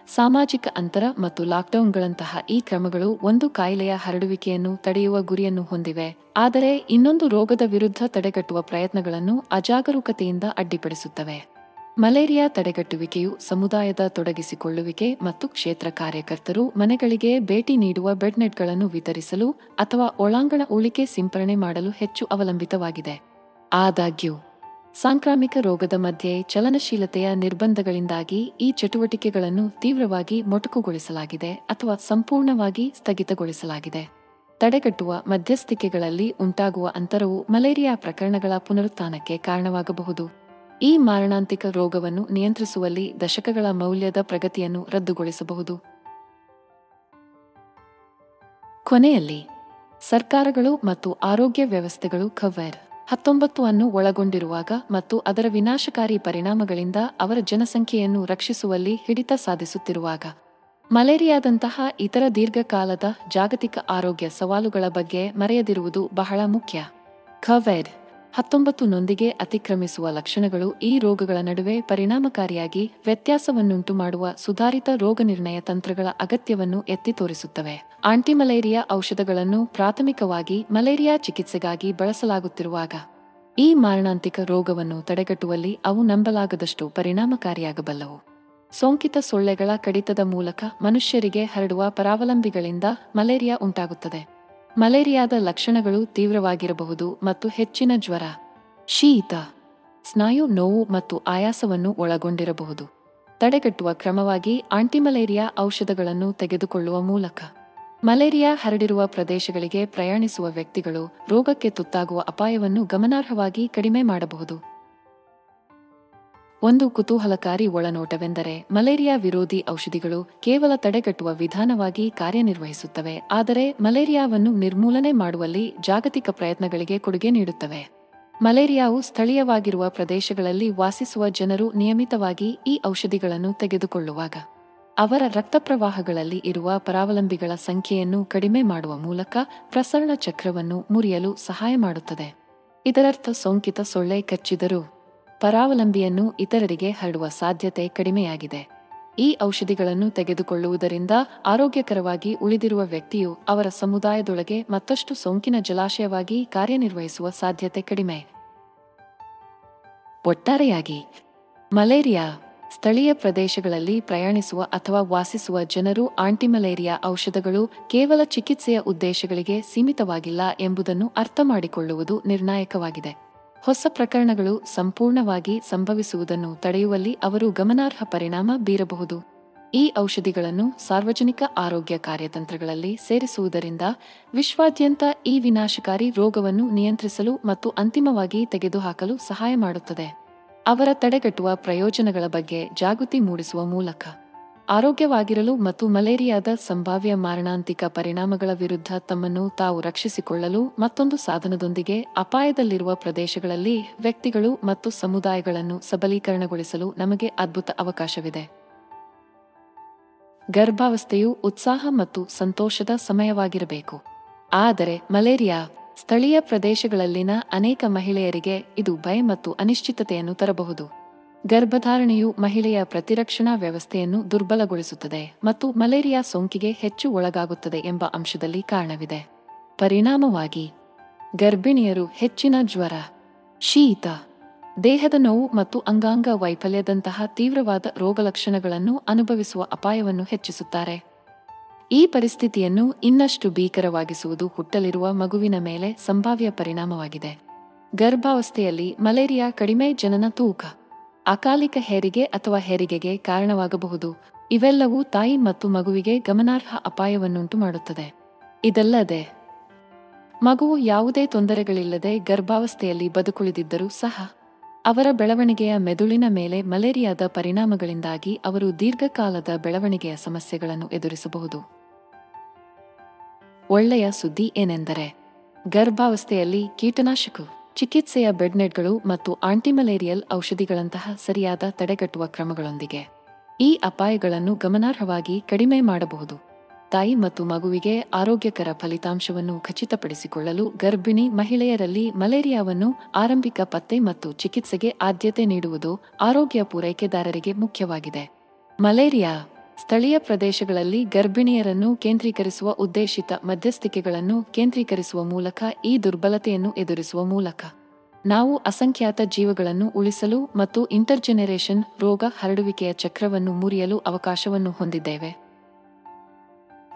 ಸಾಮಾಜಿಕ ಅಂತರ ಮತ್ತು ಲಾಕ್ಡೌನ್ಗಳಂತಹ ಈ ಕ್ರಮಗಳು ಒಂದು ಕಾಯಿಲೆಯ ಹರಡುವಿಕೆಯನ್ನು ತಡೆಯುವ ಗುರಿಯನ್ನು ಹೊಂದಿವೆ. ಆದರೆ ಇನ್ನೊಂದು ರೋಗದ ವಿರುದ್ಧ ತಡೆಗಟ್ಟುವ ಪ್ರಯತ್ನಗಳನ್ನು ಅಜಾಗರೂಕತೆಯಿಂದ ಅಡ್ಡಿಪಡಿಸುತ್ತವೆ. ಮಲೇರಿಯಾ ತಡೆಗಟ್ಟುವಿಕೆಯು ಸಮುದಾಯದ ತೊಡಗಿಸಿಕೊಳ್ಳುವಿಕೆ ಮತ್ತು ಕ್ಷೇತ್ರ ಕಾರ್ಯಕರ್ತರು ಮನೆಗಳಿಗೆ ಭೇಟಿ ನೀಡುವ ಬೆಡ್ನೆಟ್ಗಳನ್ನು ವಿತರಿಸಲು ಅಥವಾ ಒಳಾಂಗಣ ಉಳಿಕೆ ಸಿಂಪರಣೆ ಮಾಡಲು ಹೆಚ್ಚು ಅವಲಂಬಿತವಾಗಿದೆ. ಆದಾಗ್ಯೂ ಸಾಂಕ್ರಾಮಿಕ ರೋಗದ ಮಧ್ಯೆ ಚಲನಶೀಲತೆಯ ನಿರ್ಬಂಧಗಳಿಂದಾಗಿ ಈ ಚಟುವಟಿಕೆಗಳನ್ನು ತೀವ್ರವಾಗಿ ಮೊಟಕುಗೊಳಿಸಲಾಗಿದೆ ಅಥವಾ ಸಂಪೂರ್ಣವಾಗಿ ಸ್ಥಗಿತಗೊಳಿಸಲಾಗಿದೆ. ತಡೆಗಟ್ಟುವ ಮಧ್ಯಸ್ಥಿಕೆಗಳಲ್ಲಿ ಉಂಟಾಗುವ ಅಂತರವು ಮಲೇರಿಯಾ ಪ್ರಕರಣಗಳ ಪುನರುತ್ಥಾನಕ್ಕೆ ಕಾರಣವಾಗಬಹುದು. ಈ ಮಾರಣಾಂತಿಕ ರೋಗವನ್ನು ನಿಯಂತ್ರಿಸುವಲ್ಲಿ ದಶಕಗಳ ಮೌಲ್ಯದ ಪ್ರಗತಿಯನ್ನು ರದ್ದುಗೊಳಿಸಬಹುದು. ಕೊನೆಯಲ್ಲಿ, ಸರ್ಕಾರಗಳು ಮತ್ತು ಆರೋಗ್ಯ ವ್ಯವಸ್ಥೆಗಳು ಖವರ್ ಹತ್ತೊಂಬತ್ತು ಅನ್ನು ಒಳಗೊಂಡಿರುವಾಗ ಮತ್ತು ಅದರ ವಿನಾಶಕಾರಿ ಪರಿಣಾಮಗಳಿಂದ ಅವರ ಜನಸಂಖ್ಯೆಯನ್ನು ರಕ್ಷಿಸುವಲ್ಲಿ ಹಿಡಿತ ಸಾಧಿಸುತ್ತಿರುವಾಗ. ಮಲೇರಿಯಾದಂತಹ ಇತರ ದೀರ್ಘಕಾಲದ ಜಾಗತಿಕ ಆರೋಗ್ಯ ಸವಾಲುಗಳ ಬಗ್ಗೆ ಮರೆಯದಿರುವುದು ಬಹಳ ಮುಖ್ಯ. ಖವೆಡ್ ಹತ್ತೊಂಬತ್ತು ನೊಂದಿಗೆ ಅತಿಕ್ರಮಿಸುವ ಲಕ್ಷಣಗಳು ಈ ರೋಗಗಳ ನಡುವೆ ಪರಿಣಾಮಕಾರಿಯಾಗಿ ವ್ಯತ್ಯಾಸವನ್ನುಂಟು ಮಾಡುವ ಸುಧಾರಿತ ರೋಗನಿರ್ಣಯ ತಂತ್ರಗಳ ಅಗತ್ಯವನ್ನು ಎತ್ತಿ ತೋರಿಸುತ್ತವೆ. ಆಂಟಿಮಲೇರಿಯಾ ಔಷಧಗಳನ್ನು ಪ್ರಾಥಮಿಕವಾಗಿ ಮಲೇರಿಯಾ ಚಿಕಿತ್ಸೆಗಾಗಿ ಬಳಸಲಾಗುತ್ತಿರುವಾಗ ಈ ಮಾರಣಾಂತಿಕ ರೋಗವನ್ನು ತಡೆಗಟ್ಟುವಲ್ಲಿ ಅವು ನಂಬಲಾಗದಷ್ಟು ಪರಿಣಾಮಕಾರಿಯಾಗಬಲ್ಲವು. ಸೋಂಕಿತ ಸೊಳ್ಳೆಗಳ ಕಡಿತದ ಮೂಲಕ ಮನುಷ್ಯರಿಗೆ ಹರಡುವ ಪರಾವಲಂಬಿಗಳಿಂದ ಮಲೇರಿಯಾ ಉಂಟಾಗುತ್ತದೆ. ಮಲೇರಿಯಾದ ಲಕ್ಷಣಗಳು ತೀವ್ರವಾಗಿರಬಹುದು ಮತ್ತು ಹೆಚ್ಚಿನ ಜ್ವರ, ಶೀತ, ಸ್ನಾಯು ನೋವು ಮತ್ತು ಆಯಾಸವನ್ನು ಒಳಗೊಂಡಿರಬಹುದು. ತಡೆಗಟ್ಟುವ ಕ್ರಮವಾಗಿ ಆಂಟಿಮಲೇರಿಯಾ ಔಷಧಗಳನ್ನು ತೆಗೆದುಕೊಳ್ಳುವ ಮೂಲಕ. ಮಲೇರಿಯಾ ಹರಡಿರುವ ಪ್ರದೇಶಗಳಿಗೆ ಪ್ರಯಾಣಿಸುವ ವ್ಯಕ್ತಿಗಳು ರೋಗಕ್ಕೆ ತುತ್ತಾಗುವ ಅಪಾಯವನ್ನು ಗಮನಾರ್ಹವಾಗಿ ಕಡಿಮೆ ಮಾಡಬಹುದು. ಒಂದು ಕುತೂಹಲಕಾರಿ ಒಳನೋಟವೆಂದರೆ ಮಲೇರಿಯಾ ವಿರೋಧಿ ಔಷಧಿಗಳು ಕೇವಲ ತಡೆಗಟ್ಟುವ ವಿಧಾನವಾಗಿ ಕಾರ್ಯನಿರ್ವಹಿಸುತ್ತವೆ, ಆದರೆ ಮಲೇರಿಯಾವನ್ನು ನಿರ್ಮೂಲನೆ ಮಾಡುವಲ್ಲಿ ಜಾಗತಿಕ ಪ್ರಯತ್ನಗಳಿಗೆ ಕೊಡುಗೆ ನೀಡುತ್ತವೆ. ಮಲೇರಿಯಾವು ಸ್ಥಳೀಯವಾಗಿರುವ ಪ್ರದೇಶಗಳಲ್ಲಿ ವಾಸಿಸುವ ಜನರು ನಿಯಮಿತವಾಗಿ ಈ ಔಷಧಿಗಳನ್ನು ತೆಗೆದುಕೊಳ್ಳುವಾಗ ಅವರ ರಕ್ತಪ್ರವಾಹಗಳಲ್ಲಿ ಇರುವ ಪರಾವಲಂಬಿಗಳ ಸಂಖ್ಯೆಯನ್ನು ಕಡಿಮೆ ಮಾಡುವ ಮೂಲಕ ಪ್ರಸರಣ ಚಕ್ರವನ್ನು ಮುರಿಯಲು ಸಹಾಯ ಮಾಡುತ್ತದೆ. ಇದರರ್ಥ ಸೋಂಕಿತ ಸೊಳ್ಳೆ ಕಚ್ಚಿದರೂ ಪರಾವಲಂಬಿಯನ್ನು ಇತರರಿಗೆ ಹರಡುವ ಸಾಧ್ಯತೆ ಕಡಿಮೆಯಾಗಿದೆ. ಈ ಔಷಧಿಗಳನ್ನು ತೆಗೆದುಕೊಳ್ಳುವುದರಿಂದ ಆರೋಗ್ಯಕರವಾಗಿ ಉಳಿದಿರುವ ವ್ಯಕ್ತಿಯು ಅವರ ಸಮುದಾಯದೊಳಗೆ ಮತ್ತಷ್ಟು ಸೋಂಕಿನ ಜಲಾಶಯವಾಗಿ ಕಾರ್ಯನಿರ್ವಹಿಸುವ ಸಾಧ್ಯತೆ ಕಡಿಮೆ. ಒಟ್ಟಾರೆಯಾಗಿ, ಮಲೇರಿಯಾ ಸ್ಥಳೀಯ ಪ್ರದೇಶಗಳಲ್ಲಿ ಪ್ರಯಾಣಿಸುವ ಅಥವಾ ವಾಸಿಸುವ ಜನರು ಆಂಟಿಮಲೇರಿಯಾ ಔಷಧಗಳು ಕೇವಲ ಚಿಕಿತ್ಸೆಯ ಉದ್ದೇಶಗಳಿಗೆ ಸೀಮಿತವಾಗಿಲ್ಲ ಎಂಬುದನ್ನು ಅರ್ಥಮಾಡಿಕೊಳ್ಳುವುದು ನಿರ್ಣಾಯಕವಾಗಿದೆ. ಹೊಸ ಪ್ರಕರಣಗಳು ಸಂಪೂರ್ಣವಾಗಿ ಸಂಭವಿಸುವುದನ್ನು ತಡೆಯುವಲ್ಲಿ ಅವರು ಗಮನಾರ್ಹ ಪರಿಣಾಮ ಬೀರಬಹುದು. ಈ ಔಷಧಿಗಳನ್ನು ಸಾರ್ವಜನಿಕ ಆರೋಗ್ಯ ಕಾರ್ಯತಂತ್ರಗಳಲ್ಲಿ ಸೇರಿಸುವುದರಿಂದ ವಿಶ್ವಾದ್ಯಂತ ಈ ವಿನಾಶಕಾರಿ ರೋಗವನ್ನು ನಿಯಂತ್ರಿಸಲು ಮತ್ತು ಅಂತಿಮವಾಗಿ ತೆಗೆದುಹಾಕಲು ಸಹಾಯ ಮಾಡುತ್ತದೆ. ಅವರ ತಡೆಗಟ್ಟುವ ಪ್ರಯೋಜನಗಳ ಬಗ್ಗೆ ಜಾಗೃತಿ ಮೂಡಿಸುವ ಮೂಲಕ. ಆರೋಗ್ಯವಾಗಿರಲು ಮತ್ತು ಮಲೇರಿಯಾದ ಸಂಭಾವ್ಯ ಮಾರಣಾಂತಿಕ ಪರಿಣಾಮಗಳ ವಿರುದ್ಧ ತಮ್ಮನ್ನು ತಾವು ರಕ್ಷಿಸಿಕೊಳ್ಳಲು ಮತ್ತೊಂದು ಸಾಧನದೊಂದಿಗೆ ಅಪಾಯದಲ್ಲಿರುವ ಪ್ರದೇಶಗಳಲ್ಲಿ ವ್ಯಕ್ತಿಗಳು ಮತ್ತು ಸಮುದಾಯಗಳನ್ನು ಸಬಲೀಕರಣಗೊಳಿಸಲು ನಮಗೆ ಅದ್ಭುತ ಅವಕಾಶವಿದೆ. ಗರ್ಭಾವಸ್ಥೆಯು ಉತ್ಸಾಹ ಮತ್ತು ಸಂತೋಷದ ಸಮಯವಾಗಿರಬೇಕು. ಆದರೆ ಮಲೇರಿಯಾ ಸ್ಥಳೀಯ ಪ್ರದೇಶಗಳಲ್ಲಿನ ಅನೇಕ ಮಹಿಳೆಯರಿಗೆ ಇದು ಭಯ ಮತ್ತು ಅನಿಶ್ಚಿತತೆಯನ್ನು ತರಬಹುದು. ಗರ್ಭಧಾರಣೆಯು ಮಹಿಳೆಯ ಪ್ರತಿರಕ್ಷಣಾ ವ್ಯವಸ್ಥೆಯನ್ನು ದುರ್ಬಲಗೊಳಿಸುತ್ತದೆ ಮತ್ತು ಮಲೇರಿಯಾ ಸೋಂಕಿಗೆ ಹೆಚ್ಚು ಒಳಗಾಗುತ್ತದೆ ಎಂಬ ಅಂಶದಲ್ಲಿ ಕಾರಣವಿದೆ. ಪರಿಣಾಮವಾಗಿ, ಗರ್ಭಿಣಿಯರು ಹೆಚ್ಚಿನ ಜ್ವರ, ಶೀತ, ದೇಹದ ನೋವು ಮತ್ತು ಅಂಗಾಂಗ ವೈಫಲ್ಯದಂತಹ ತೀವ್ರವಾದ ರೋಗಲಕ್ಷಣಗಳನ್ನು ಅನುಭವಿಸುವ ಅಪಾಯವನ್ನು ಹೆಚ್ಚಿಸುತ್ತಾರೆ. ಈ ಪರಿಸ್ಥಿತಿಯನ್ನು ಇನ್ನಷ್ಟು ಭೀಕರವಾಗಿಸುವುದು ಹುಟ್ಟಲಿರುವ ಮಗುವಿನ ಮೇಲೆ ಸಂಭಾವ್ಯ ಪರಿಣಾಮವಾಗಿದೆ. ಗರ್ಭಾವಸ್ಥೆಯಲ್ಲಿ ಮಲೇರಿಯಾ ಕಡಿಮೆ ಜನನ ತೂಕ. ಅಕಾಲಿಕ ಹೆರಿಗೆ ಅಥವಾ ಹೆರಿಗೆಗೆ ಕಾರಣವಾಗಬಹುದು. ಇವೆಲ್ಲವೂ ತಾಯಿ ಮತ್ತು ಮಗುವಿಗೆ ಗಮನಾರ್ಹ ಅಪಾಯವನ್ನುಂಟು ಮಾಡುತ್ತದೆ. ಇದಲ್ಲದೆ, ಮಗುವು ಯಾವುದೇ ತೊಂದರೆಗಳಿಲ್ಲದೆ ಗರ್ಭಾವಸ್ಥೆಯಲ್ಲಿ ಬದುಕುಳಿದಿದ್ದರೂ ಸಹ, ಅವರ ಬೆಳವಣಿಗೆಯ ಮೆದುಳಿನ ಮೇಲೆ ಮಲೇರಿಯಾದ ಪರಿಣಾಮಗಳಿಂದಾಗಿ ಅವರು ದೀರ್ಘಕಾಲದ ಬೆಳವಣಿಗೆಯ ಸಮಸ್ಯೆಗಳನ್ನು ಎದುರಿಸಬಹುದು. ಒಳ್ಳೆಯ ಸುದ್ದಿ ಏನೆಂದರೆ, ಗರ್ಭಾವಸ್ಥೆಯಲ್ಲಿ ಕೀಟನಾಶಕ ಚಿಕಿತ್ಸೆಯ ಬೆಡ್ನೆಟ್ಗಳು ಮತ್ತು ಆಂಟಿಮಲೇರಿಯಲ್ ಔಷಧಿಗಳಂತಹ ಸರಿಯಾದ ತಡೆಗಟ್ಟುವ ಕ್ರಮಗಳೊಂದಿಗೆ ಈ ಅಪಾಯಗಳನ್ನು ಗಮನಾರ್ಹವಾಗಿ ಕಡಿಮೆ ಮಾಡಬಹುದು. ತಾಯಿ ಮತ್ತು ಮಗುವಿಗೆ ಆರೋಗ್ಯಕರ ಫಲಿತಾಂಶವನ್ನು ಖಚಿತಪಡಿಸಿಕೊಳ್ಳಲು ಗರ್ಭಿಣಿ ಮಹಿಳೆಯರಲ್ಲಿ ಮಲೇರಿಯಾವನ್ನು ಆರಂಭಿಕ ಪತ್ತೆ ಮತ್ತು ಚಿಕಿತ್ಸೆಗೆ ಆದ್ಯತೆ ನೀಡುವುದು ಆರೋಗ್ಯ ಪೂರೈಕೆದಾರರಿಗೆ ಮುಖ್ಯವಾಗಿದೆ. ಮಲೇರಿಯಾ ಸ್ಥಳೀಯ ಪ್ರದೇಶಗಳಲ್ಲಿ ಗರ್ಭಿಣಿಯರನ್ನು ಕೇಂದ್ರೀಕರಿಸುವ ಉದ್ದೇಶಿತ ಮಧ್ಯಸ್ಥಿಕೆಗಳನ್ನು ಕೇಂದ್ರೀಕರಿಸುವ ಮೂಲಕ ಈ ದುರ್ಬಲತೆಯನ್ನು ಎದುರಿಸುವ ಮೂಲಕ. ನಾವು ಅಸಂಖ್ಯಾತ ಜೀವಗಳನ್ನು ಉಳಿಸಲು ಮತ್ತು ಇಂಟರ್ಜೆನೆರೇಷನ್ ರೋಗ ಹರಡುವಿಕೆಯ ಚಕ್ರವನ್ನು ಮುರಿಯಲು ಅವಕಾಶವನ್ನು ಹೊಂದಿದ್ದೇವೆ.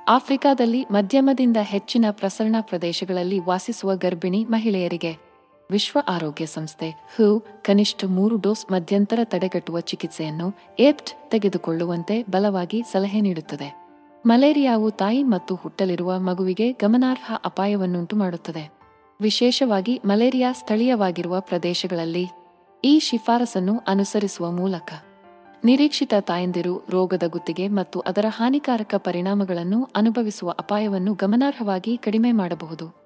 ಆಫ್ರಿಕಾದಲ್ಲಿ ಮಧ್ಯಮದಿಂದ ಹೆಚ್ಚಿನ ಪ್ರಸರಣ ಪ್ರದೇಶಗಳಲ್ಲಿ ವಾಸಿಸುವ ಗರ್ಭಿಣಿ ಮಹಿಳೆಯರಿಗೆ ವಿಶ್ವ ಆರೋಗ್ಯ ಸಂಸ್ಥೆ ಹೂ ಕನಿಷ್ಠ ಮೂರು ಡೋಸ್ ಮಧ್ಯಂತರ ತಡೆಗಟ್ಟುವ ಚಿಕಿತ್ಸೆಯನ್ನು ಏಪ್ಟ್ ತೆಗೆದುಕೊಳ್ಳುವಂತೆ ಬಲವಾಗಿ ಸಲಹೆ ನೀಡುತ್ತದೆ. ಮಲೇರಿಯಾವು ತಾಯಿ ಮತ್ತು ಹುಟ್ಟಲಿರುವ ಮಗುವಿಗೆ ಗಮನಾರ್ಹ ಅಪಾಯವನ್ನುಂಟು ಮಾಡುತ್ತದೆ. ವಿಶೇಷವಾಗಿ ಮಲೇರಿಯಾ ಸ್ಥಳೀಯವಾಗಿರುವ ಪ್ರದೇಶಗಳಲ್ಲಿ ಈ ಶಿಫಾರಸನ್ನು ಅನುಸರಿಸುವ ಮೂಲಕ ನಿರೀಕ್ಷಿತ ತಾಯಂದಿರು ರೋಗದ ಗುತ್ತಿಗೆ ಮತ್ತು ಅದರ ಹಾನಿಕಾರಕ ಪರಿಣಾಮಗಳನ್ನು ಅನುಭವಿಸುವ ಅಪಾಯವನ್ನು ಗಮನಾರ್ಹವಾಗಿ ಕಡಿಮೆ ಮಾಡಬಹುದು.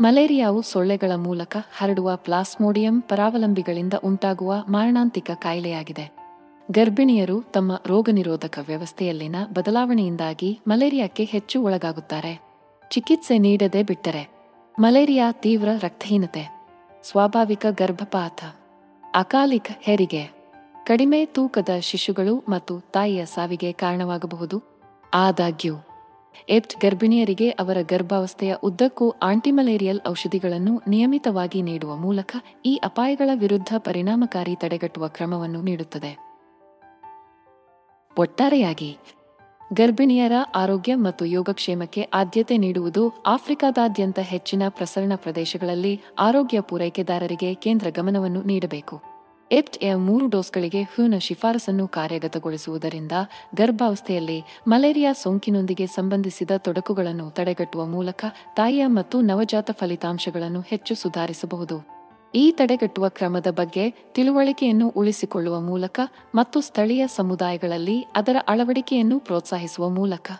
ಮಲೇರಿಯಾವು ಸೊಳ್ಳೆಗಳ ಮೂಲಕ ಹರಡುವ ಪ್ಲಾಸ್ಮೋಡಿಯಂ ಪರಾವಲಂಬಿಗಳಿಂದ ಉಂಟಾಗುವ ಮಾರಣಾಂತಿಕ ಕಾಯಿಲೆಯಾಗಿದೆ. ಗರ್ಭಿಣಿಯರು ತಮ್ಮ ರೋಗನಿರೋಧಕ ವ್ಯವಸ್ಥೆಯಲ್ಲಿನ ಬದಲಾವಣೆಯಿಂದಾಗಿ ಮಲೇರಿಯಾಕ್ಕೆ ಹೆಚ್ಚು ಒಳಗಾಗುತ್ತಾರೆ. ಚಿಕಿತ್ಸೆ ನೀಡದೆ ಬಿಟ್ಟರೆ ಮಲೇರಿಯಾ ತೀವ್ರ ರಕ್ತಹೀನತೆ, ಸ್ವಾಭಾವಿಕ ಗರ್ಭಪಾತ, ಅಕಾಲಿಕ ಹೆರಿಗೆ, ಕಡಿಮೆ ತೂಕದ ಶಿಶುಗಳು ಮತ್ತು ತಾಯಿಯ ಸಾವಿಗೆ ಕಾರಣವಾಗಬಹುದು. ಆದಾಗ್ಯೂ ಎಪ್ಟ್ ಗರ್ಭಿಣಿಯರಿಗೆ ಅವರ ಗರ್ಭಾವಸ್ಥೆಯ ಉದ್ದಕ್ಕೂ ಆಂಟಿಮಲೇರಿಯಲ್ ಔಷಧಿಗಳನ್ನು ನಿಯಮಿತವಾಗಿ ನೀಡುವ ಮೂಲಕ ಈ ಅಪಾಯಗಳ ವಿರುದ್ಧ ಪರಿಣಾಮಕಾರಿ ತಡೆಗಟ್ಟುವ ಕ್ರಮವನ್ನು ನೀಡುತ್ತದೆ. ಒಟ್ಟಾರೆಯಾಗಿ, ಗರ್ಭಿಣಿಯರ ಆರೋಗ್ಯ ಮತ್ತು ಯೋಗಕ್ಷೇಮಕ್ಕೆ ಆದ್ಯತೆ ನೀಡುವುದು ಆಫ್ರಿಕಾದಾದ್ಯಂತ ಹೆಚ್ಚಿನ ಪ್ರಸರಣ ಪ್ರದೇಶಗಳಲ್ಲಿ ಆರೋಗ್ಯ ಪೂರೈಕೆದಾರರಿಗೆ ಕೇಂದ್ರ ಗಮನವನ್ನು ನೀಡಬೇಕು. ಎಪ್ಟ್ ಎ ಮೂರು ಡೋಸ್ಗಳಿಗೆ ಹ್ಯೂನ ಶಿಫಾರಸನ್ನು ಕಾರ್ಯಗತಗೊಳಿಸುವುದರಿಂದ ಗರ್ಭಾವಸ್ಥೆಯಲ್ಲಿ ಮಲೇರಿಯಾ ಸೋಂಕಿನೊಂದಿಗೆ ಸಂಬಂಧಿಸಿದ ತೊಡಕುಗಳನ್ನು ತಡೆಗಟ್ಟುವ ಮೂಲಕ ತಾಯಿಯ ಮತ್ತು ನವಜಾತ ಫಲಿತಾಂಶಗಳನ್ನು ಹೆಚ್ಚು ಸುಧಾರಿಸಬಹುದು. ಈ ತಡೆಗಟ್ಟುವ ಕ್ರಮದ ಬಗ್ಗೆ ತಿಳುವಳಿಕೆಯನ್ನು ಉಳಿಸಿಕೊಳ್ಳುವ ಮೂಲಕ ಮತ್ತು ಸ್ಥಳೀಯ ಸಮುದಾಯಗಳಲ್ಲಿ ಅದರ ಅಳವಡಿಕೆಯನ್ನು ಪ್ರೋತ್ಸಾಹಿಸುವ ಮೂಲಕ.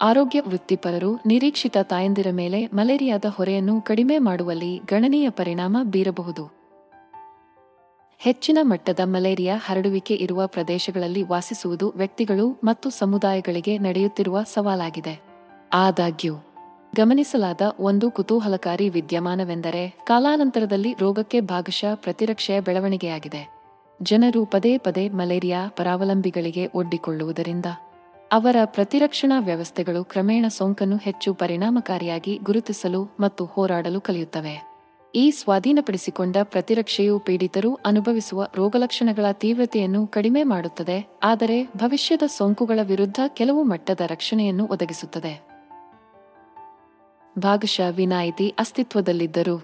ಆರೋಗ್ಯ ವೃತ್ತಿಪರರು, ನಿರೀಕ್ಷಿತ ತಾಯಂದಿರ ಮೇಲೆ ಮಲೇರಿಯಾದ ಹೊರೆಯನ್ನು ಕಡಿಮೆ ಮಾಡುವಲ್ಲಿ ಗಣನೀಯ ಪರಿಣಾಮ ಬೀರಬಹುದು. ಹೆಚ್ಚಿನ ಮಟ್ಟದ ಮಲೇರಿಯಾ ಹರಡುವಿಕೆ ಇರುವ ಪ್ರದೇಶಗಳಲ್ಲಿ ವಾಸಿಸುವುದು ವ್ಯಕ್ತಿಗಳು ಮತ್ತು ಸಮುದಾಯಗಳಿಗೆ ನಡೆಯುತ್ತಿರುವ ಸವಾಲಾಗಿದೆ. ಆದಾಗ್ಯೂ, ಗಮನಿಸಲಾದ ಒಂದು ಕುತೂಹಲಕಾರಿ ವಿದ್ಯಮಾನವೆಂದರೆ, ಕಾಲಾನಂತರದಲ್ಲಿ ರೋಗಕ್ಕೆ ಭಾಗಶಃ ಪ್ರತಿರಕ್ಷೆಯ ಬೆಳವಣಿಗೆಯಾಗಿದೆ. ಜನರು ಪದೇ ಪದೇ ಮಲೇರಿಯಾ ಪರಾವಲಂಬಿಗಳಿಗೆ ಒಡ್ಡಿಕೊಳ್ಳುವುದರಿಂದ, ಅವರ ಪ್ರತಿರಕ್ಷಣಾ ವ್ಯವಸ್ಥೆಗಳು ಕ್ರಮೇಣ ಸೋಂಕನ್ನು ಹೆಚ್ಚು ಪರಿಣಾಮಕಾರಿಯಾಗಿ ಗುರುತಿಸಲು ಮತ್ತು ಹೋರಾಡಲು ಕಲಿಯುತ್ತವೆ. ಈ ಸ್ವಾಧೀನಪಡಿಸಿಕೊಂಡ ಪ್ರತಿರಕ್ಷೆಯು ಪೀಡಿತರು ಅನುಭವಿಸುವ ರೋಗಲಕ್ಷಣಗಳ ತೀವ್ರತೆಯನ್ನು ಕಡಿಮೆ ಮಾಡುತ್ತದೆ, ಆದರೆ ಭವಿಷ್ಯದ ಸೋಂಕುಗಳ ವಿರುದ್ಧ ಕೆಲವು ಮಟ್ಟದ ರಕ್ಷಣೆಯನ್ನು ಒದಗಿಸುತ್ತದೆ. ಭಾಗಶಃ ವಿನಾಯಿತಿ ಅಸ್ತಿತ್ವದಲ್ಲಿದ್ದರು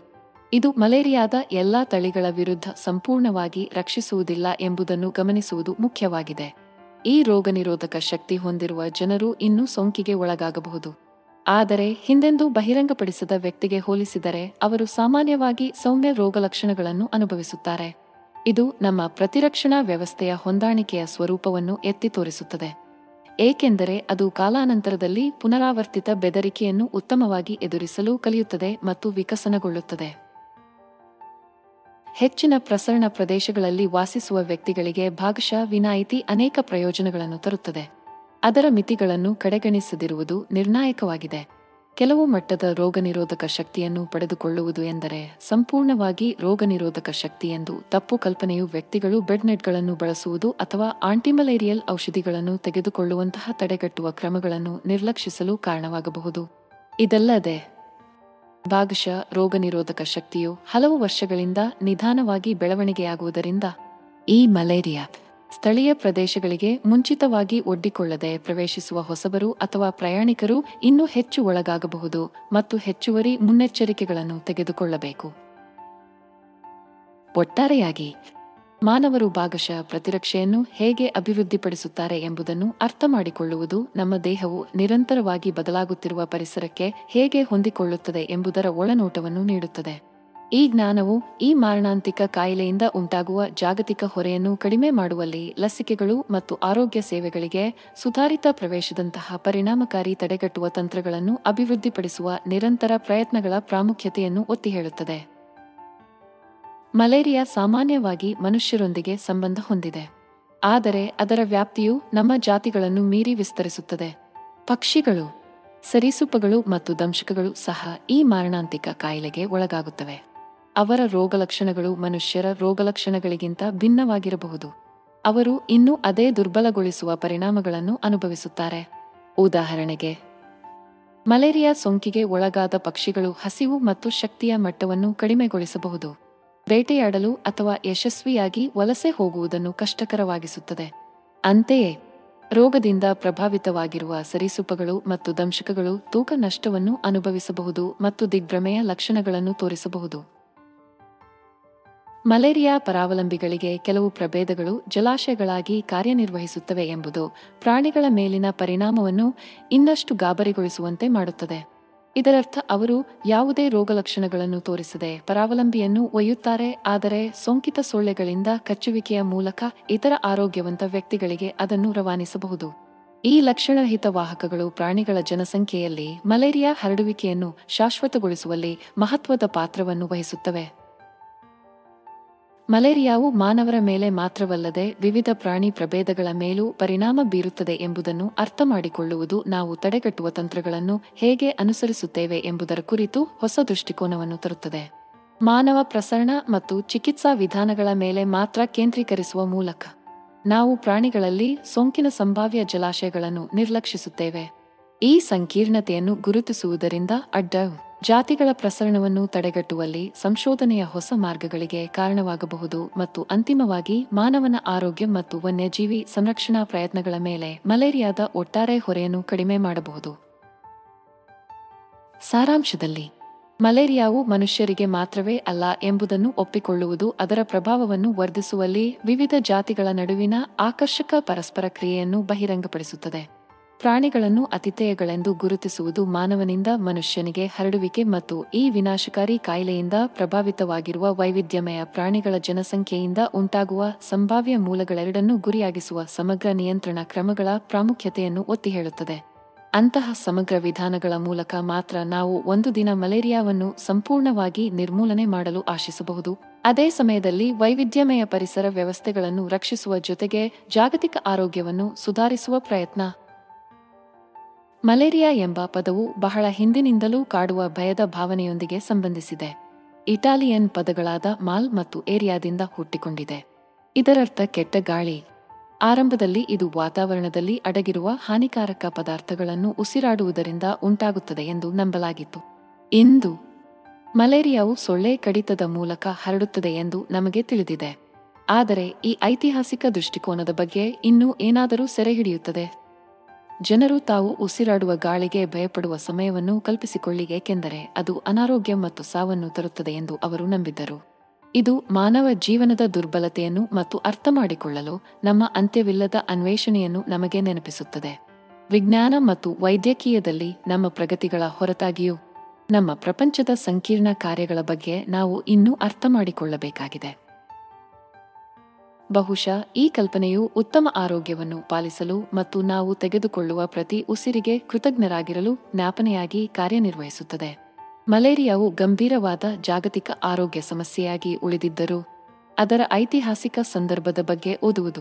ಇದು ಮಲೇರಿಯಾದ ಎಲ್ಲಾ ತಳಿಗಳ ವಿರುದ್ಧ ಸಂಪೂರ್ಣವಾಗಿ ರಕ್ಷಿಸುವುದಿಲ್ಲ ಎಂಬುದನ್ನು ಗಮನಿಸುವುದು ಮುಖ್ಯವಾಗಿದೆ. ಈ ರೋಗನಿರೋಧಕ ಶಕ್ತಿ ಹೊಂದಿರುವ ಜನರು ಇನ್ನೂ ಸೋಂಕಿಗೆ ಒಳಗಾಗಬಹುದು. ಆದರೆ ಹಿಂದೆಂದೂ ಬಹಿರಂಗಪಡಿಸದ ವ್ಯಕ್ತಿಗೆ ಹೋಲಿಸಿದರೆ ಅವರು ಸಾಮಾನ್ಯವಾಗಿ ಸೌಮ್ಯ ರೋಗಲಕ್ಷಣಗಳನ್ನು ಅನುಭವಿಸುತ್ತಾರೆ. ಇದು ನಮ್ಮ ಪ್ರತಿರಕ್ಷಣಾ ವ್ಯವಸ್ಥೆಯ ಹೊಂದಾಣಿಕೆಯ ಸ್ವರೂಪವನ್ನು ಎತ್ತಿ ತೋರಿಸುತ್ತದೆ. ಏಕೆಂದರೆ ಅದು ಕಾಲಾನಂತರದಲ್ಲಿ ಪುನರಾವರ್ತಿತ ಬೆದರಿಕೆಯನ್ನು ಉತ್ತಮವಾಗಿ ಎದುರಿಸಲು ಕಲಿಯುತ್ತದೆ ಮತ್ತು ವಿಕಸನಗೊಳ್ಳುತ್ತದೆ. ಹೆಚ್ಚಿನ ಪ್ರಸರಣ ಪ್ರದೇಶಗಳಲ್ಲಿ ವಾಸಿಸುವ ವ್ಯಕ್ತಿಗಳಿಗೆ ಭಾಗಶಃ ವಿನಾಯಿತಿ ಅನೇಕ ಪ್ರಯೋಜನಗಳನ್ನು ತರುತ್ತದೆ. ಅದರ ಮಿತಿಗಳನ್ನು ಕಡೆಗಣಿಸದಿರುವುದು ನಿರ್ಣಾಯಕವಾಗಿದೆ. ಕೆಲವು ಮಟ್ಟದ ರೋಗನಿರೋಧಕ ಶಕ್ತಿಯನ್ನು ಪಡೆದುಕೊಳ್ಳುವುದು ಎಂದರೆ ಸಂಪೂರ್ಣವಾಗಿ ರೋಗನಿರೋಧಕ ಶಕ್ತಿ ಎಂದು ತಪ್ಪು ಕಲ್ಪನೆಯು ವ್ಯಕ್ತಿಗಳು ಬೆಡ್ನೆಟ್ಗಳನ್ನು ಬಳಸುವುದು ಅಥವಾ ಆಂಟಿಮಲೇರಿಯಲ್ ಔಷಧಿಗಳನ್ನು ತೆಗೆದುಕೊಳ್ಳುವಂತಹ ತಡೆಗಟ್ಟುವ ಕ್ರಮಗಳನ್ನು ನಿರ್ಲಕ್ಷಿಸಲು ಕಾರಣವಾಗಬಹುದು. ಇದಲ್ಲದೆ, ಭಾಗಶಃ ರೋಗನಿರೋಧಕ ಶಕ್ತಿಯು ಹಲವು ವರ್ಷಗಳಿಂದ ನಿಧಾನವಾಗಿ ಬೆಳವಣಿಗೆಯಾಗುವುದರಿಂದ ಈ ಮಲೇರಿಯಾ ಸ್ಥಳೀಯ ಪ್ರದೇಶಗಳಿಗೆ ಮುಂಚಿತವಾಗಿ ಒಡ್ಡಿಕೊಳ್ಳದೆ ಪ್ರವೇಶಿಸುವ ಹೊಸಬರು ಅಥವಾ ಪ್ರಯಾಣಿಕರು ಇನ್ನೂ ಹೆಚ್ಚು ಒಳಗಾಗಬಹುದು ಮತ್ತು ಹೆಚ್ಚುವರಿ ಮುನ್ನೆಚ್ಚರಿಕೆಗಳನ್ನು ತೆಗೆದುಕೊಳ್ಳಬೇಕು. ಒಟ್ಟಾರೆಯಾಗಿ, ಮಾನವರು ಭಾಗಶಃ ಪ್ರತಿರಕ್ಷೆಯನ್ನು ಹೇಗೆ ಅಭಿವೃದ್ಧಿಪಡಿಸುತ್ತಾರೆ ಎಂಬುದನ್ನು ಅರ್ಥ ಮಾಡಿಕೊಳ್ಳುವುದು ನಮ್ಮ ದೇಹವು ನಿರಂತರವಾಗಿ ಬದಲಾಗುತ್ತಿರುವ ಪರಿಸರಕ್ಕೆ ಹೇಗೆ ಹೊಂದಿಕೊಳ್ಳುತ್ತದೆ ಎಂಬುದರ ಒಳನೋಟವನ್ನು ನೀಡುತ್ತದೆ. ಈ ಜ್ಞಾನವು ಈ ಮಾರಣಾಂತಿಕ ಕಾಯಿಲೆಯಿಂದ ಉಂಟಾಗುವ ಜಾಗತಿಕ ಹೊರೆಯನ್ನು ಕಡಿಮೆ ಮಾಡುವಲ್ಲಿ ಲಸಿಕೆಗಳು ಮತ್ತು ಆರೋಗ್ಯ ಸೇವೆಗಳಿಗೆ ಸುಧಾರಿತ ಪ್ರವೇಶದಂತಹ ಪರಿಣಾಮಕಾರಿ ತಡೆಗಟ್ಟುವ ತಂತ್ರಗಳನ್ನು ಅಭಿವೃದ್ಧಿಪಡಿಸುವ ನಿರಂತರ ಪ್ರಯತ್ನಗಳ ಪ್ರಾಮುಖ್ಯತೆಯನ್ನು ಒತ್ತಿ ಹೇಳುತ್ತದೆ ಮಲೇರಿಯಾ ಸಾಮಾನ್ಯವಾಗಿ ಮನುಷ್ಯರೊಂದಿಗೆ ಸಂಬಂಧ ಹೊಂದಿದೆ. ಆದರೆ ಅದರ ವ್ಯಾಪ್ತಿಯು ನಮ್ಮ ಜಾತಿಗಳನ್ನು ಮೀರಿ ವಿಸ್ತರಿಸುತ್ತದೆ. ಪಕ್ಷಿಗಳು, ಸರೀಸೃಪಗಳು ಮತ್ತು ದಂಶಕಗಳು ಸಹ ಈ ಮಾರಣಾಂತಿಕ ಕಾಯಿಲೆಗೆ ಒಳಗಾಗುತ್ತವೆ. ಅವರ ರೋಗಲಕ್ಷಣಗಳು ಮನುಷ್ಯರ ರೋಗಲಕ್ಷಣಗಳಿಗಿಂತ ಭಿನ್ನವಾಗಿರಬಹುದು. ಅವರು ಇನ್ನೂ ಅದೇ ದುರ್ಬಲಗೊಳಿಸುವ ಪರಿಣಾಮಗಳನ್ನು ಅನುಭವಿಸುತ್ತಾರೆ. ಉದಾಹರಣೆಗೆ, ಮಲೇರಿಯಾ ಸೋಂಕಿಗೆ ಒಳಗಾದ ಪಕ್ಷಿಗಳು ಹಸಿವು ಮತ್ತು ಶಕ್ತಿಯ ಮಟ್ಟವನ್ನು ಕಡಿಮೆಗೊಳಿಸಬಹುದು. ಬೇಟೆಯಾಡಲು ಅಥವಾ ಯಶಸ್ವಿಯಾಗಿ ವಲಸೆ ಹೋಗುವುದನ್ನು ಕಷ್ಟಕರವಾಗಿಸುತ್ತದೆ. ಅಂತೆಯೇ, ರೋಗದಿಂದ ಪ್ರಭಾವಿತವಾಗಿರುವ ಸರೀಸೃಪಗಳು ಮತ್ತು ದಂಶಕಗಳು ತೂಕ ನಷ್ಟವನ್ನು ಅನುಭವಿಸಬಹುದು ಮತ್ತು ದಿಗ್ಭ್ರಮೆಯ ಲಕ್ಷಣಗಳನ್ನು ತೋರಿಸಬಹುದು. ಮಲೇರಿಯಾ ಪರಾವಲಂಬಿಗಳಿಗೆ ಕೆಲವು ಪ್ರಭೇದಗಳು ಜಲಾಶಯಗಳಾಗಿ ಕಾರ್ಯನಿರ್ವಹಿಸುತ್ತವೆ ಎಂಬುದು ಪ್ರಾಣಿಗಳ ಮೇಲಿನ ಪರಿಣಾಮವನ್ನು ಇನ್ನಷ್ಟು ಗಾಬರಿಗೊಳಿಸುವಂತೆ ಮಾಡುತ್ತದೆ. ಇದರರ್ಥ ಅವರು ಯಾವುದೇ ರೋಗಲಕ್ಷಣಗಳನ್ನು ತೋರಿಸದೆ ಪರಾವಲಂಬಿಯನ್ನು ಒಯ್ಯುತ್ತಾರೆ, ಆದರೆ ಸೋಂಕಿತ ಸೊಳ್ಳೆಗಳಿಂದ ಕಚ್ಚುವಿಕೆಯ ಮೂಲಕ ಇತರ ಆರೋಗ್ಯವಂತ ವ್ಯಕ್ತಿಗಳಿಗೆ ಅದನ್ನು ರವಾನಿಸಬಹುದು. ಈ ಲಕ್ಷಣರಹಿತ ವಾಹಕಗಳು ಪ್ರಾಣಿಗಳ ಜನಸಂಖ್ಯೆಯಲ್ಲಿ ಮಲೇರಿಯಾ ಹರಡುವಿಕೆಯನ್ನು ಶಾಶ್ವತಗೊಳಿಸುವಲ್ಲಿ ಮಹತ್ವದ ಪಾತ್ರವನ್ನು ವಹಿಸುತ್ತವೆ. ಮಲೇರಿಯಾವು ಮಾನವರ ಮೇಲೆ ಮಾತ್ರವಲ್ಲದೆ ವಿವಿಧ ಪ್ರಾಣಿ ಪ್ರಭೇದಗಳ ಮೇಲೂ ಪರಿಣಾಮ ಬೀರುತ್ತದೆ ಎಂಬುದನ್ನು ಅರ್ಥ ಮಾಡಿಕೊಳ್ಳುವುದು ನಾವು ತಡೆಗಟ್ಟುವ ತಂತ್ರಗಳನ್ನು ಹೇಗೆ ಅನುಸರಿಸುತ್ತೇವೆ ಎಂಬುದರ ಕುರಿತು ಹೊಸ ದೃಷ್ಟಿಕೋನವನ್ನು ತರುತ್ತದೆ. ಮಾನವ ಪ್ರಸರಣ ಮತ್ತು ಚಿಕಿತ್ಸಾ ವಿಧಾನಗಳ ಮೇಲೆ ಮಾತ್ರ ಕೇಂದ್ರೀಕರಿಸುವ ಮೂಲಕ ನಾವು ಪ್ರಾಣಿಗಳಲ್ಲಿ ಸೋಂಕಿನ ಸಂಭಾವ್ಯ ಜಲಾಶಯಗಳನ್ನು ನಿರ್ಲಕ್ಷಿಸುತ್ತೇವೆ. ಈ ಸಂಕೀರ್ಣತೆಯನ್ನು ಗುರುತಿಸುವುದರಿಂದ ಅಡ್ಡ ಜಾತಿಗಳ ಪ್ರಸರಣವನ್ನು ತಡೆಗಟ್ಟುವಲ್ಲಿ ಸಂಶೋಧನೆಯ ಹೊಸ ಮಾರ್ಗಗಳಿಗೆ ಕಾರಣವಾಗಬಹುದು ಮತ್ತು ಅಂತಿಮವಾಗಿ ಮಾನವನ ಆರೋಗ್ಯ ಮತ್ತು ವನ್ಯಜೀವಿ ಸಂರಕ್ಷಣಾ ಪ್ರಯತ್ನಗಳ ಮೇಲೆ ಮಲೇರಿಯಾದ ಒಟ್ಟಾರೆ ಹೊರೆಯನ್ನು ಕಡಿಮೆ ಮಾಡಬಹುದು. ಸಾರಾಂಶದಲ್ಲಿ, ಮಲೇರಿಯಾವು ಮನುಷ್ಯರಿಗೆ ಮಾತ್ರವೇ ಅಲ್ಲ ಎಂಬುದನ್ನು ಒಪ್ಪಿಕೊಳ್ಳುವುದು ಅದರ ಪ್ರಭಾವವನ್ನು ವರ್ಧಿಸುವಲ್ಲಿ ವಿವಿಧ ಜಾತಿಗಳ ನಡುವಿನ ಆಕರ್ಷಕ ಪರಸ್ಪರ ಕ್ರಿಯೆಯನ್ನು ಬಹಿರಂಗಪಡಿಸುತ್ತದೆ. ಪ್ರಾಣಿಗಳನ್ನು ಅತಿಥೇಯಗಳೆಂದು ಗುರುತಿಸುವುದು ಮಾನವನಿಂದ ಮನುಷ್ಯನಿಗೆ ಹರಡುವಿಕೆ ಮತ್ತು ಈ ವಿನಾಶಕಾರಿ ಕಾಯಿಲೆಯಿಂದ ಪ್ರಭಾವಿತವಾಗಿರುವ ವೈವಿಧ್ಯಮಯ ಪ್ರಾಣಿಗಳ ಜನಸಂಖ್ಯೆಯಿಂದ ಉಂಟಾಗುವ ಸಂಭಾವ್ಯ ಮೂಲಗಳೆರಡನ್ನೂ ಗುರಿಯಾಗಿಸುವ ಸಮಗ್ರ ನಿಯಂತ್ರಣ ಕ್ರಮಗಳ ಪ್ರಾಮುಖ್ಯತೆಯನ್ನು ಒತ್ತಿ ಹೇಳುತ್ತದೆ ಅಂತಹ ಸಮಗ್ರ ವಿಧಾನಗಳ ಮೂಲಕ ಮಾತ್ರ ನಾವು ಒಂದು ದಿನ ಮಲೇರಿಯಾವನ್ನು ಸಂಪೂರ್ಣವಾಗಿ ನಿರ್ಮೂಲನೆ ಮಾಡಲು ಆಶಿಸಬಹುದು. ಅದೇ ಸಮಯದಲ್ಲಿ ವೈವಿಧ್ಯಮಯ ಪರಿಸರ ವ್ಯವಸ್ಥೆಗಳನ್ನು ರಕ್ಷಿಸುವ ಜೊತೆಗೆ ಜಾಗತಿಕ ಆರೋಗ್ಯವನ್ನು ಸುಧಾರಿಸುವ ಪ್ರಯತ್ನ ಮಲೇರಿಯಾ ಎಂಬ ಪದವು ಬಹಳ ಹಿಂದಿನಿಂದಲೂ ಕಾಡುವ ಭಯದ ಭಾವನೆಯೊಂದಿಗೆ ಸಂಬಂಧಿಸಿದೆ. ಇಟಾಲಿಯನ್ ಪದಗಳಾದ ಮಾಲ್ ಮತ್ತು ಏರಿಯಾದಿಂದ ಹುಟ್ಟಿಕೊಂಡಿದೆ. ಇದರರ್ಥ ಕೆಟ್ಟ ಗಾಳಿ. ಆರಂಭದಲ್ಲಿ ಇದು ವಾತಾವರಣದಲ್ಲಿ ಅಡಗಿರುವ ಹಾನಿಕಾರಕ ಪದಾರ್ಥಗಳನ್ನು ಉಸಿರಾಡುವುದರಿಂದ ಉಂಟಾಗುತ್ತದೆ ಎಂದು ನಂಬಲಾಗಿತ್ತು. ಇಂದು ಮಲೇರಿಯಾವು ಸೊಳ್ಳೆ ಕಡಿತದ ಮೂಲಕ ಹರಡುತ್ತದೆ ಎಂದು ನಮಗೆ ತಿಳಿದಿದೆ. ಆದರೆ ಈ ಐತಿಹಾಸಿಕ ದೃಷ್ಟಿಕೋನದ ಬಗ್ಗೆ ಇನ್ನೂ ಏನಾದರೂ ಸೆರೆಹಿಡಿಯುತ್ತದೆ? ಜನರು ತಾವು ಉಸಿರಾಡುವ ಗಾಳಿಗೆ ಭಯಪಡುವ ಸಮಯವನ್ನು ಕಲ್ಪಿಸಿಕೊಳ್ಳಿ, ಏಕೆಂದರೆ ಅದು ಅನಾರೋಗ್ಯ ಮತ್ತು ಸಾವನ್ನು ತರುತ್ತದೆ ಎಂದು ಅವರು ನಂಬಿದ್ದರು. ಇದು ಮಾನವ ಜೀವನದ ದುರ್ಬಲತೆಯನ್ನು ಮತ್ತು ಅರ್ಥ ಮಾಡಿಕೊಳ್ಳಲು ನಮ್ಮ ಅಂತ್ಯವಿಲ್ಲದ ಅನ್ವೇಷಣೆಯನ್ನು ನಮಗೆ ನೆನಪಿಸುತ್ತದೆ. ವಿಜ್ಞಾನ ಮತ್ತು ವೈದ್ಯಕೀಯದಲ್ಲಿ ನಮ್ಮ ಪ್ರಗತಿಗಳ ಹೊರತಾಗಿಯೂ ನಮ್ಮ ಪ್ರಪಂಚದ ಸಂಕೀರ್ಣ ಕಾರ್ಯಗಳ ಬಗ್ಗೆ ನಾವು ಇನ್ನೂ ಅರ್ಥ ಮಾಡಿಕೊಳ್ಳಬೇಕಾಗಿದೆ ಬಹುಶಃ ಈ ಕಲ್ಪನೆಯು ಉತ್ತಮ ಆರೋಗ್ಯವನ್ನು ಪಾಲಿಸಲು ಮತ್ತು ನಾವು ತೆಗೆದುಕೊಳ್ಳುವ ಪ್ರತಿ ಉಸಿರಿಗೆ ಕೃತಜ್ಞರಾಗಿರಲು ಜ್ಞಾಪನೆಯಾಗಿ ಕಾರ್ಯನಿರ್ವಹಿಸುತ್ತದೆ. ಮಲೇರಿಯಾವು ಗಂಭೀರವಾದ ಜಾಗತಿಕ ಆರೋಗ್ಯ ಸಮಸ್ಯೆಯಾಗಿ ಉಳಿದಿದ್ದರೂ ಅದರ ಐತಿಹಾಸಿಕ ಸಂದರ್ಭದ ಬಗ್ಗೆ ಓದುವುದು.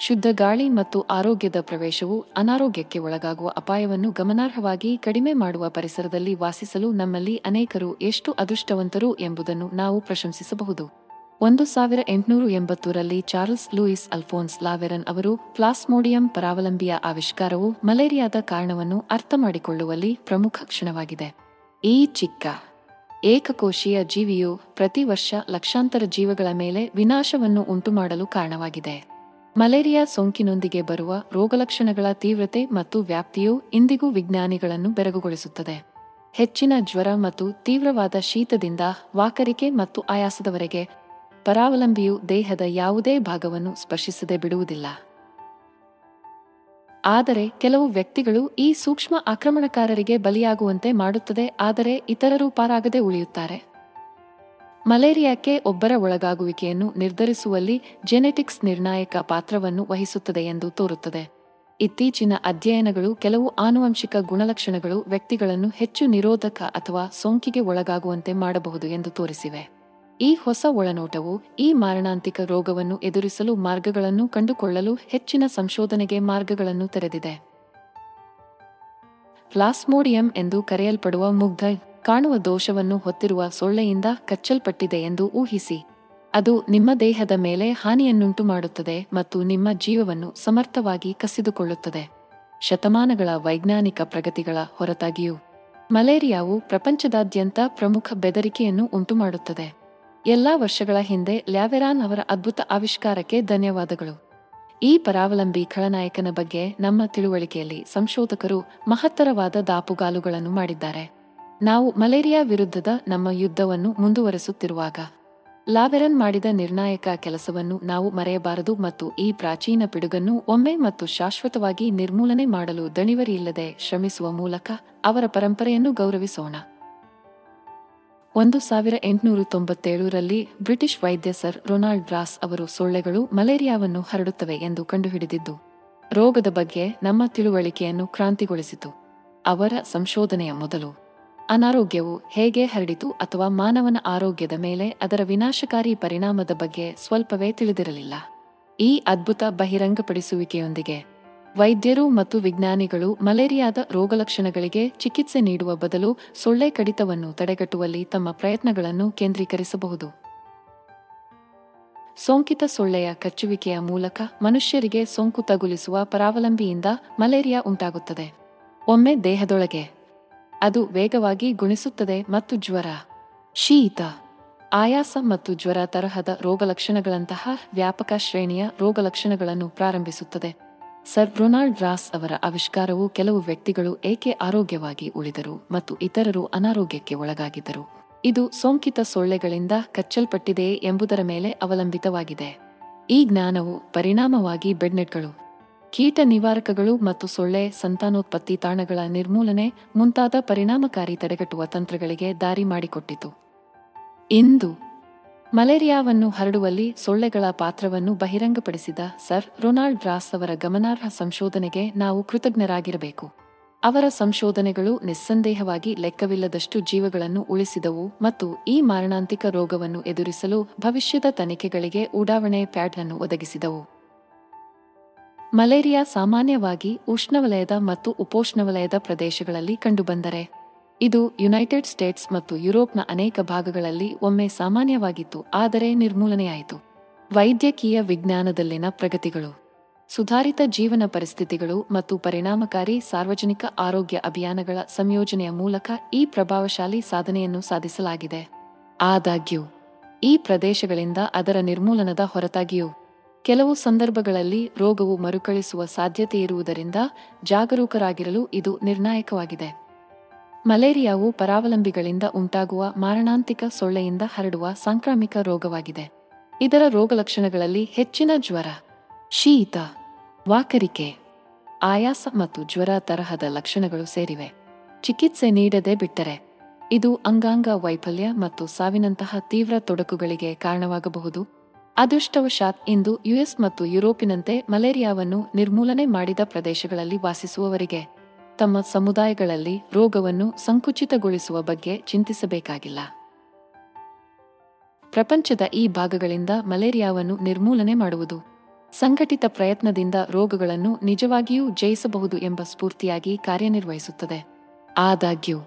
ಶುದ್ಧ ಗಾಳಿ ಮತ್ತು ಆರೋಗ್ಯದ ಪ್ರವೇಶವು ಅನಾರೋಗ್ಯಕ್ಕೆ ಒಳಗಾಗುವ ಅಪಾಯವನ್ನು ಗಮನಾರ್ಹವಾಗಿ ಕಡಿಮೆ ಮಾಡುವ ಪರಿಸರದಲ್ಲಿ ವಾಸಿಸಲು ನಮ್ಮಲ್ಲಿ ಅನೇಕರು ಎಷ್ಟು ಅದೃಷ್ಟವಂತರು ಎಂಬುದನ್ನು ನಾವು ಪ್ರಶಂಸಿಸಬಹುದು. ಒಂದು ಸಾವಿರ ಎಂಟುನೂರು ಎಂಬತ್ತೂರಲ್ಲಿ ಚಾರ್ಲ್ಸ್ ಲೂಯಿಸ್ ಅಲ್ಫೋನ್ಸ್ ಲಾವೆರನ್ ಅವರು ಪ್ಲಾಸ್ಮೋಡಿಯಂ ಪರಾವಲಂಬಿಯ ಆವಿಷ್ಕಾರವು ಮಲೇರಿಯಾದ ಕಾರಣವನ್ನು ಅರ್ಥ ಮಾಡಿಕೊಳ್ಳುವಲ್ಲಿ ಪ್ರಮುಖ ಕ್ಷಣವಾಗಿದೆ. ಈ ಚಿಕ್ಕ, ಏಕಕೋಶೀಯ ಜೀವಿಯು ಪ್ರತಿ ವರ್ಷ ಲಕ್ಷಾಂತರ ಜೀವಗಳ ಮೇಲೆ ವಿನಾಶವನ್ನು ಉಂಟುಮಾಡಲು ಕಾರಣವಾಗಿದೆ. ಮಲೇರಿಯಾ ಸೋಂಕಿನೊಂದಿಗೆ ಬರುವ ರೋಗಲಕ್ಷಣಗಳ ತೀವ್ರತೆ ಮತ್ತು ವ್ಯಾಪ್ತಿಯು ಇಂದಿಗೂ ವಿಜ್ಞಾನಿಗಳನ್ನು ಬೆರಗುಗೊಳಿಸುತ್ತದೆ. ಹೆಚ್ಚಿನ ಜ್ವರ ಮತ್ತು ತೀವ್ರವಾದ ಶೀತದಿಂದ ವಾಕರಿಕೆ ಮತ್ತು ಆಯಾಸದವರೆಗೆ ಪರಾವಲಂಬಿಯು ದೇಹದ ಯಾವುದೇ ಭಾಗವನ್ನು ಸ್ಪರ್ಶಿಸದೆ ಬಿಡುವುದಿಲ್ಲ. ಆದರೆ ಕೆಲವು ವ್ಯಕ್ತಿಗಳು ಈ ಸೂಕ್ಷ್ಮ ಆಕ್ರಮಣಕಾರರಿಗೆ ಬಲಿಯಾಗುವಂತೆ ಮಾಡುತ್ತದೆ, ಆದರೆ ಇತರರು ಪಾರಾಗದೆ ಉಳಿಯುತ್ತಾರೆ. ಮಲೇರಿಯಾಕ್ಕೆ ಒಬ್ಬರ ಒಳಗಾಗುವಿಕೆಯನ್ನು ನಿರ್ಧರಿಸುವಲ್ಲಿ ಜೆನೆಟಿಕ್ಸ್ ನಿರ್ಣಾಯಕ ಪಾತ್ರವನ್ನು ವಹಿಸುತ್ತದೆ ಎಂದು ತೋರುತ್ತದೆ. ಇತ್ತೀಚಿನ ಅಧ್ಯಯನಗಳು ಕೆಲವು ಆನುವಂಶಿಕ ಗುಣಲಕ್ಷಣಗಳು ವ್ಯಕ್ತಿಗಳನ್ನು ಹೆಚ್ಚು ನಿರೋಧಕ ಅಥವಾ ಸೋಂಕಿಗೆ ಒಳಗಾಗುವಂತೆ ಮಾಡಬಹುದು ಎಂದು ತೋರಿಸಿವೆ. ಈ ಹೊಸ ಒಳನೋಟವು ಈ ಮಾರಣಾಂತಿಕ ರೋಗವನ್ನು ಎದುರಿಸಲು ಮಾರ್ಗಗಳನ್ನು ಕಂಡುಕೊಳ್ಳಲು ಹೆಚ್ಚಿನ ಸಂಶೋಧನೆಗೆ ಮಾರ್ಗಗಳನ್ನು ತೆರೆದಿದೆ. ಪ್ಲಾಸ್ಮೋಡಿಯಂ ಎಂದು ಕರೆಯಲ್ಪಡುವ ಮುಗ್ಧ ಕಾಣುವ ದೋಷವನ್ನು ಹೊತ್ತಿರುವ ಸೊಳ್ಳೆಯಿಂದ ಕಚ್ಚಲ್ಪಟ್ಟಿದೆ ಎಂದು ಊಹಿಸಿ. ಅದು ನಿಮ್ಮ ದೇಹದ ಮೇಲೆ ಹಾನಿಯನ್ನುಂಟು ಮಾಡುತ್ತದೆ ಮತ್ತು ನಿಮ್ಮ ಜೀವವನ್ನು ಸಮರ್ಥವಾಗಿ ಕಸಿದುಕೊಳ್ಳುತ್ತದೆ. ಶತಮಾನಗಳ ವೈಜ್ಞಾನಿಕ ಪ್ರಗತಿಗಳ ಹೊರತಾಗಿಯೂ ಮಲೇರಿಯಾವು ಪ್ರಪಂಚದಾದ್ಯಂತ ಪ್ರಮುಖ ಬೆದರಿಕೆಯನ್ನು ಉಂಟುಮಾಡುತ್ತದೆ. ಎಲ್ಲಾ ವರ್ಷಗಳ ಹಿಂದೆ ಲ್ಯಾವೆರಾನ್ ಅವರ ಅದ್ಭುತ ಆವಿಷ್ಕಾರಕ್ಕೆ ಧನ್ಯವಾದಗಳು. ಈ ಪರಾವಲಂಬಿ ಖಳನಾಯಕನ ಬಗ್ಗೆ ನಮ್ಮ ತಿಳುವಳಿಕೆಯಲ್ಲಿ ಸಂಶೋಧಕರು ಮಹತ್ತರವಾದ ದಾಪುಗಾಲುಗಳನ್ನು ಮಾಡಿದ್ದಾರೆ. ನಾವು ಮಲೇರಿಯಾ ವಿರುದ್ಧದ ನಮ್ಮ ಯುದ್ಧವನ್ನು ಮುಂದುವರೆಸುತ್ತಿರುವಾಗ ಲಾವೆರನ್ ಮಾಡಿದ ನಿರ್ಣಾಯಕ ಕೆಲಸವನ್ನು ನಾವು ಮರೆಯಬಾರದು ಮತ್ತು ಈ ಪ್ರಾಚೀನ ಪಿಡುಗನ್ನು ಒಮ್ಮೆ ಮತ್ತು ಶಾಶ್ವತವಾಗಿ ನಿರ್ಮೂಲನೆ ಮಾಡಲು ದಣಿವರಿಯಿಲ್ಲದೆ ಶ್ರಮಿಸುವ ಮೂಲಕ ಅವರ ಪರಂಪರೆಯನ್ನು ಗೌರವಿಸೋಣ. ಒಂದು ಸಾವಿರ ಎಂಟುನೂರ ತೊಂಬತ್ತೇಳರಲ್ಲಿ ಬ್ರಿಟಿಷ್ ವೈದ್ಯ ಸರ್ ರೊನಾಲ್ಡ್ ರಾಸ್ ಅವರು ಸೊಳ್ಳೆಗಳು ಮಲೇರಿಯಾವನ್ನು ಹರಡುತ್ತವೆ ಎಂದು ಕಂಡುಹಿಡಿದಿದ್ದು, ರೋಗದ ಬಗ್ಗೆ ನಮ್ಮ ತಿಳುವಳಿಕೆಯನ್ನು ಕ್ರಾಂತಿಗೊಳಿಸಿತು. ಅವರ ಸಂಶೋಧನೆಯ ಮೊದಲು ಅನಾರೋಗ್ಯವು ಹೇಗೆ ಹರಡಿತು ಅಥವಾ ಮಾನವನ ಆರೋಗ್ಯದ ಮೇಲೆ ಅದರ ವಿನಾಶಕಾರಿ ಪರಿಣಾಮದ ಬಗ್ಗೆ ಸ್ವಲ್ಪವೇ ತಿಳಿದಿರಲಿಲ್ಲ. ಈ ಅದ್ಭುತ ಬಹಿರಂಗಪಡಿಸುವಿಕೆಯೊಂದಿಗೆ ವೈದ್ಯರು ಮತ್ತು ವಿಜ್ಞಾನಿಗಳು ಮಲೇರಿಯಾದ ರೋಗಲಕ್ಷಣಗಳಿಗೆ ಚಿಕಿತ್ಸೆ ನೀಡುವ ಬದಲು ಸೊಳ್ಳೆ ಕಡಿತವನ್ನು ತಡೆಗಟ್ಟುವಲ್ಲಿ ತಮ್ಮ ಪ್ರಯತ್ನಗಳನ್ನು ಕೇಂದ್ರೀಕರಿಸಬಹುದು. ಸೋಂಕಿತ ಸೊಳ್ಳೆಯ ಕಚ್ಚುವಿಕೆಯ ಮೂಲಕ ಮನುಷ್ಯರಿಗೆ ಸೋಂಕು ತಗುಲಿಸುವ ಪರಾವಲಂಬಿಯಿಂದ ಮಲೇರಿಯಾ ಉಂಟಾಗುತ್ತದೆ. ಒಮ್ಮೆ ದೇಹದೊಳಗೆ ಅದು ವೇಗವಾಗಿ ಗುಣಿಸುತ್ತದೆ ಮತ್ತು ಜ್ವರ, ಶೀತ, ಆಯಾಸ ಮತ್ತು ಜ್ವರ ತರಹದ ರೋಗಲಕ್ಷಣಗಳಂತಹ ವ್ಯಾಪಕ ಶ್ರೇಣಿಯ ರೋಗಲಕ್ಷಣಗಳನ್ನು ಪ್ರಾರಂಭಿಸುತ್ತದೆ. ಸರ್ ರೊನಾಲ್ಡ್ ರಾಸ್ ಅವರ ಆವಿಷ್ಕಾರವು ಕೆಲವು ವ್ಯಕ್ತಿಗಳು ಏಕೆ ಆರೋಗ್ಯವಾಗಿ ಉಳಿದರು ಮತ್ತು ಇತರರು ಅನಾರೋಗ್ಯಕ್ಕೆ ಒಳಗಾಗಿದ್ದರು. ಇದು ಸೋಂಕಿತ ಸೊಳ್ಳೆಗಳಿಂದ ಕಚ್ಚಲ್ಪಟ್ಟಿದೆಯೇ ಎಂಬುದರ ಮೇಲೆ ಅವಲಂಬಿತವಾಗಿದೆ. ಈ ಜ್ಞಾನವು ಪರಿಣಾಮವಾಗಿ ಬೆಡ್ನೆಟ್ಗಳು. ಕೀಟ ನಿವಾರಕಗಳು ಮತ್ತು ಸೊಳ್ಳೆ ಸಂತಾನೋತ್ಪತ್ತಿ ತಾಣಗಳ ನಿರ್ಮೂಲನೆ ಮುಂತಾದ ಪರಿಣಾಮಕಾರಿ ತಡೆಗಟ್ಟುವ ತಂತ್ರಗಳಿಗೆ ದಾರಿ ಮಾಡಿಕೊಟ್ಟಿತು. ಇಂದು ಮಲೇರಿಯಾವನ್ನು ಹರಡುವಲ್ಲಿ ಸೊಳ್ಳೆಗಳ ಪಾತ್ರವನ್ನು ಬಹಿರಂಗಪಡಿಸಿದ ಸರ್ ರೊನಾಲ್ಡ್ ರಾಸ್ ಅವರ ಗಮನಾರ್ಹ ಸಂಶೋಧನೆಗೆ ನಾವು ಕೃತಜ್ಞರಾಗಿರಬೇಕು. ಅವರ ಸಂಶೋಧನೆಗಳು ನಿಸ್ಸಂದೇಹವಾಗಿ ಲೆಕ್ಕವಿಲ್ಲದಷ್ಟು ಜೀವಗಳನ್ನು ಉಳಿಸಿದವು ಮತ್ತು ಈ ಮಾರಣಾಂತಿಕ ರೋಗವನ್ನು ಎದುರಿಸಲು ಭವಿಷ್ಯದ ತನಿಖೆಗಳಿಗೆ ಉಡಾವಣೆ ಪ್ಯಾಡ್ ಅನ್ನು ಒದಗಿಸಿದವು. ಮಲೇರಿಯಾ ಸಾಮಾನ್ಯವಾಗಿ ಉಷ್ಣವಲಯದ ಮತ್ತು ಉಪೋಷ್ಣವಲಯದ ಪ್ರದೇಶಗಳಲ್ಲಿ ಕಂಡುಬಂದರೆ. ಇದು ಯುನೈಟೆಡ್ ಸ್ಟೇಟ್ಸ್ ಮತ್ತು ಯುರೋಪ್ನ ಅನೇಕ ಭಾಗಗಳಲ್ಲಿ ಒಮ್ಮೆ ಸಾಮಾನ್ಯವಾಗಿತ್ತು, ಆದರೆ ನಿರ್ಮೂಲನೆಯಾಯಿತು. ವೈದ್ಯಕೀಯ ವಿಜ್ಞಾನದಲ್ಲಿನ ಪ್ರಗತಿಗಳು. ಸುಧಾರಿತ ಜೀವನ ಪರಿಸ್ಥಿತಿಗಳು ಮತ್ತು ಪರಿಣಾಮಕಾರಿ ಸಾರ್ವಜನಿಕ ಆರೋಗ್ಯ ಅಭಿಯಾನಗಳ ಸಂಯೋಜನೆಯ ಮೂಲಕ ಈ ಪ್ರಭಾವಶಾಲಿ ಸಾಧನೆಯನ್ನು ಸಾಧಿಸಲಾಗಿದೆ. ಆದಾಗ್ಯೂ, ಈ ಪ್ರದೇಶಗಳಿಂದ ಅದರ ನಿರ್ಮೂಲನದ ಹೊರತಾಗಿಯೂ, ಕೆಲವು ಸಂದರ್ಭಗಳಲ್ಲಿ ರೋಗವು ಮರುಕಳಿಸುವ ಸಾಧ್ಯತೆಯಿರುವುದರಿಂದ ಜಾಗರೂಕರಾಗಿರಲು ಇದು ನಿರ್ಣಾಯಕವಾಗಿದೆ. ಮಲೇರಿಯಾವು ಪರಾವಲಂಬಿಗಳಿಂದ ಉಂಟಾಗುವ ಮಾರಣಾಂತಿಕ ಸೊಳ್ಳೆಯಿಂದ ಹರಡುವ ಸಾಂಕ್ರಾಮಿಕ ರೋಗವಾಗಿದೆ. ಇದರ ರೋಗಲಕ್ಷಣಗಳಲ್ಲಿ ಹೆಚ್ಚಿನ ಜ್ವರ, ಶೀತ, ವಾಕರಿಕೆ, ಆಯಾಸ ಮತ್ತು ಜ್ವರ ತರಹದ ಲಕ್ಷಣಗಳು ಸೇರಿವೆ. ಚಿಕಿತ್ಸೆ ನೀಡದೆ ಬಿಟ್ಟರೆ ಇದು ಅಂಗಾಂಗ ವೈಫಲ್ಯ ಮತ್ತು ಸಾವಿನಂತಹ ತೀವ್ರ ತೊಡಕುಗಳಿಗೆ ಕಾರಣವಾಗಬಹುದು. ಅದೃಷ್ಟವಶಾತ್ ಇಂದು ಯುಎಸ್ ಮತ್ತು ಯುರೋಪಿನಂತೆ ಮಲೇರಿಯಾವನ್ನು ನಿರ್ಮೂಲನೆ ಮಾಡಿದ ಪ್ರದೇಶಗಳಲ್ಲಿ ವಾಸಿಸುವವರಿಗೆ ತಮ್ಮ ಸಮುದಾಯಗಳಲ್ಲಿ ರೋಗವನ್ನು ಸಂಕುಚಿತಗೊಳಿಸುವ ಬಗ್ಗೆ ಚಿಂತಿಸಬೇಕಾಗಿಲ್ಲ. ಪ್ರಪಂಚದ ಈ ಭಾಗಗಳಿಂದ ಮಲೇರಿಯಾವನ್ನು ನಿರ್ಮೂಲನೆ ಮಾಡುವುದು, ಸಂಘಟಿತ ಪ್ರಯತ್ನದಿಂದ ರೋಗಗಳನ್ನು ನಿಜವಾಗಿಯೂ ಜಯಿಸಬಹುದು ಎಂಬ ಸ್ಫೂರ್ತಿಯಾಗಿ ಕಾರ್ಯನಿರ್ವಹಿಸುತ್ತದೆ. ಆದಾಗ್ಯೂ,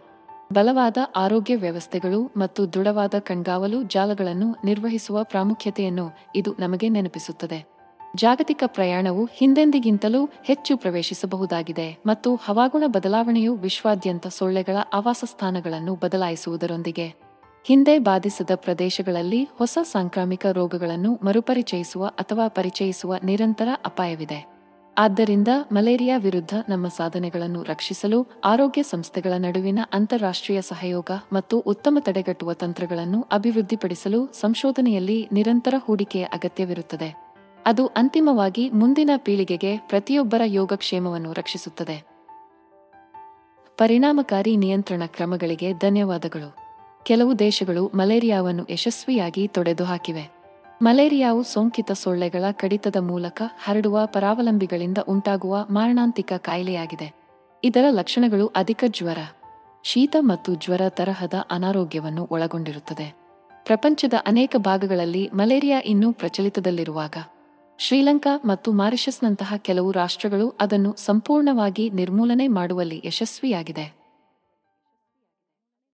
ಬಲವಾದ ಆರೋಗ್ಯ ವ್ಯವಸ್ಥೆಗಳು ಮತ್ತು ದೃಢವಾದ ಕಣ್ಗಾವಲು ಜಾಲಗಳನ್ನು ನಿರ್ವಹಿಸುವ ಪ್ರಾಮುಖ್ಯತೆಯನ್ನು ಇದು ನಮಗೆ ನೆನಪಿಸುತ್ತದೆ. ಜಾಗತಿಕ ಪ್ರಯಾಣವು ಹಿಂದೆಂದಿಗಿಂತಲೂ ಹೆಚ್ಚು ಪ್ರವೇಶಿಸಬಹುದಾಗಿದೆ ಮತ್ತು ಹವಾಗುಣ ಬದಲಾವಣೆಯು ವಿಶ್ವಾದ್ಯಂತ ಸೊಳ್ಳೆಗಳ ಆವಾಸಸ್ಥಾನಗಳನ್ನು ಬದಲಾಯಿಸುವುದರೊಂದಿಗೆ ಹಿಂದೆ ಬಾಧಿಸದ ಪ್ರದೇಶಗಳಲ್ಲಿ ಹೊಸ ಸಾಂಕ್ರಾಮಿಕ ರೋಗಗಳನ್ನು ಮರುಪರಿಚಯಿಸುವ ಅಥವಾ ಪರಿಚಯಿಸುವ ನಿರಂತರ ಅಪಾಯವಿದೆ. ಆದ್ದರಿಂದ ಮಲೇರಿಯಾ ವಿರುದ್ಧ ನಮ್ಮ ಸಾಧನೆಗಳನ್ನು ರಕ್ಷಿಸಲು ಆರೋಗ್ಯ ಸಂಸ್ಥೆಗಳ ನಡುವಿನ ಅಂತಾರಾಷ್ಟ್ರೀಯ ಸಹಯೋಗ ಮತ್ತು ಉತ್ತಮ ತಡೆಗಟ್ಟುವ ತಂತ್ರಗಳನ್ನು ಅಭಿವೃದ್ಧಿಪಡಿಸಲು ಸಂಶೋಧನೆಯಲ್ಲಿ ನಿರಂತರ ಹೂಡಿಕೆಯ ಅಗತ್ಯವಿರುತ್ತದೆ. ಅದು ಅಂತಿಮವಾಗಿ ಮುಂದಿನ ಪೀಳಿಗೆಗೆ ಪ್ರತಿಯೊಬ್ಬರ ಯೋಗಕ್ಷೇಮವನ್ನು ರಕ್ಷಿಸುತ್ತದೆ. ಪರಿಣಾಮಕಾರಿ ನಿಯಂತ್ರಣ ಕ್ರಮಗಳಿಗೆ ಧನ್ಯವಾದಗಳು. ಕೆಲವು ದೇಶಗಳು ಮಲೇರಿಯಾವನ್ನು ಯಶಸ್ವಿಯಾಗಿ ತೊಡೆದುಹಾಕಿವೆ. ಮಲೇರಿಯಾವು ಸೋಂಕಿತ ಸೊಳ್ಳೆಗಳ ಕಡಿತದ ಮೂಲಕ ಹರಡುವ ಪರಾವಲಂಬಿಗಳಿಂದ ಉಂಟಾಗುವ ಮಾರಣಾಂತಿಕ ಕಾಯಿಲೆಯಾಗಿದೆ. ಇದರ ಲಕ್ಷಣಗಳು ಅಧಿಕ ಜ್ವರ, ಶೀತ ಮತ್ತು ಜ್ವರ ತರಹದ ಅನಾರೋಗ್ಯವನ್ನು ಒಳಗೊಂಡಿರುತ್ತದೆ. ಪ್ರಪಂಚದ ಅನೇಕ ಭಾಗಗಳಲ್ಲಿ ಮಲೇರಿಯಾ ಇನ್ನೂ ಪ್ರಚಲಿತದಲ್ಲಿರುವಾಗ ಶ್ರೀಲಂಕಾ ಮತ್ತು ಮಾರಿಷಸ್ನಂತಹ ಕೆಲವು ರಾಷ್ಟ್ರಗಳು ಅದನ್ನು ಸಂಪೂರ್ಣವಾಗಿ ನಿರ್ಮೂಲನೆ ಮಾಡುವಲ್ಲಿ ಯಶಸ್ವಿಯಾಗಿದೆ.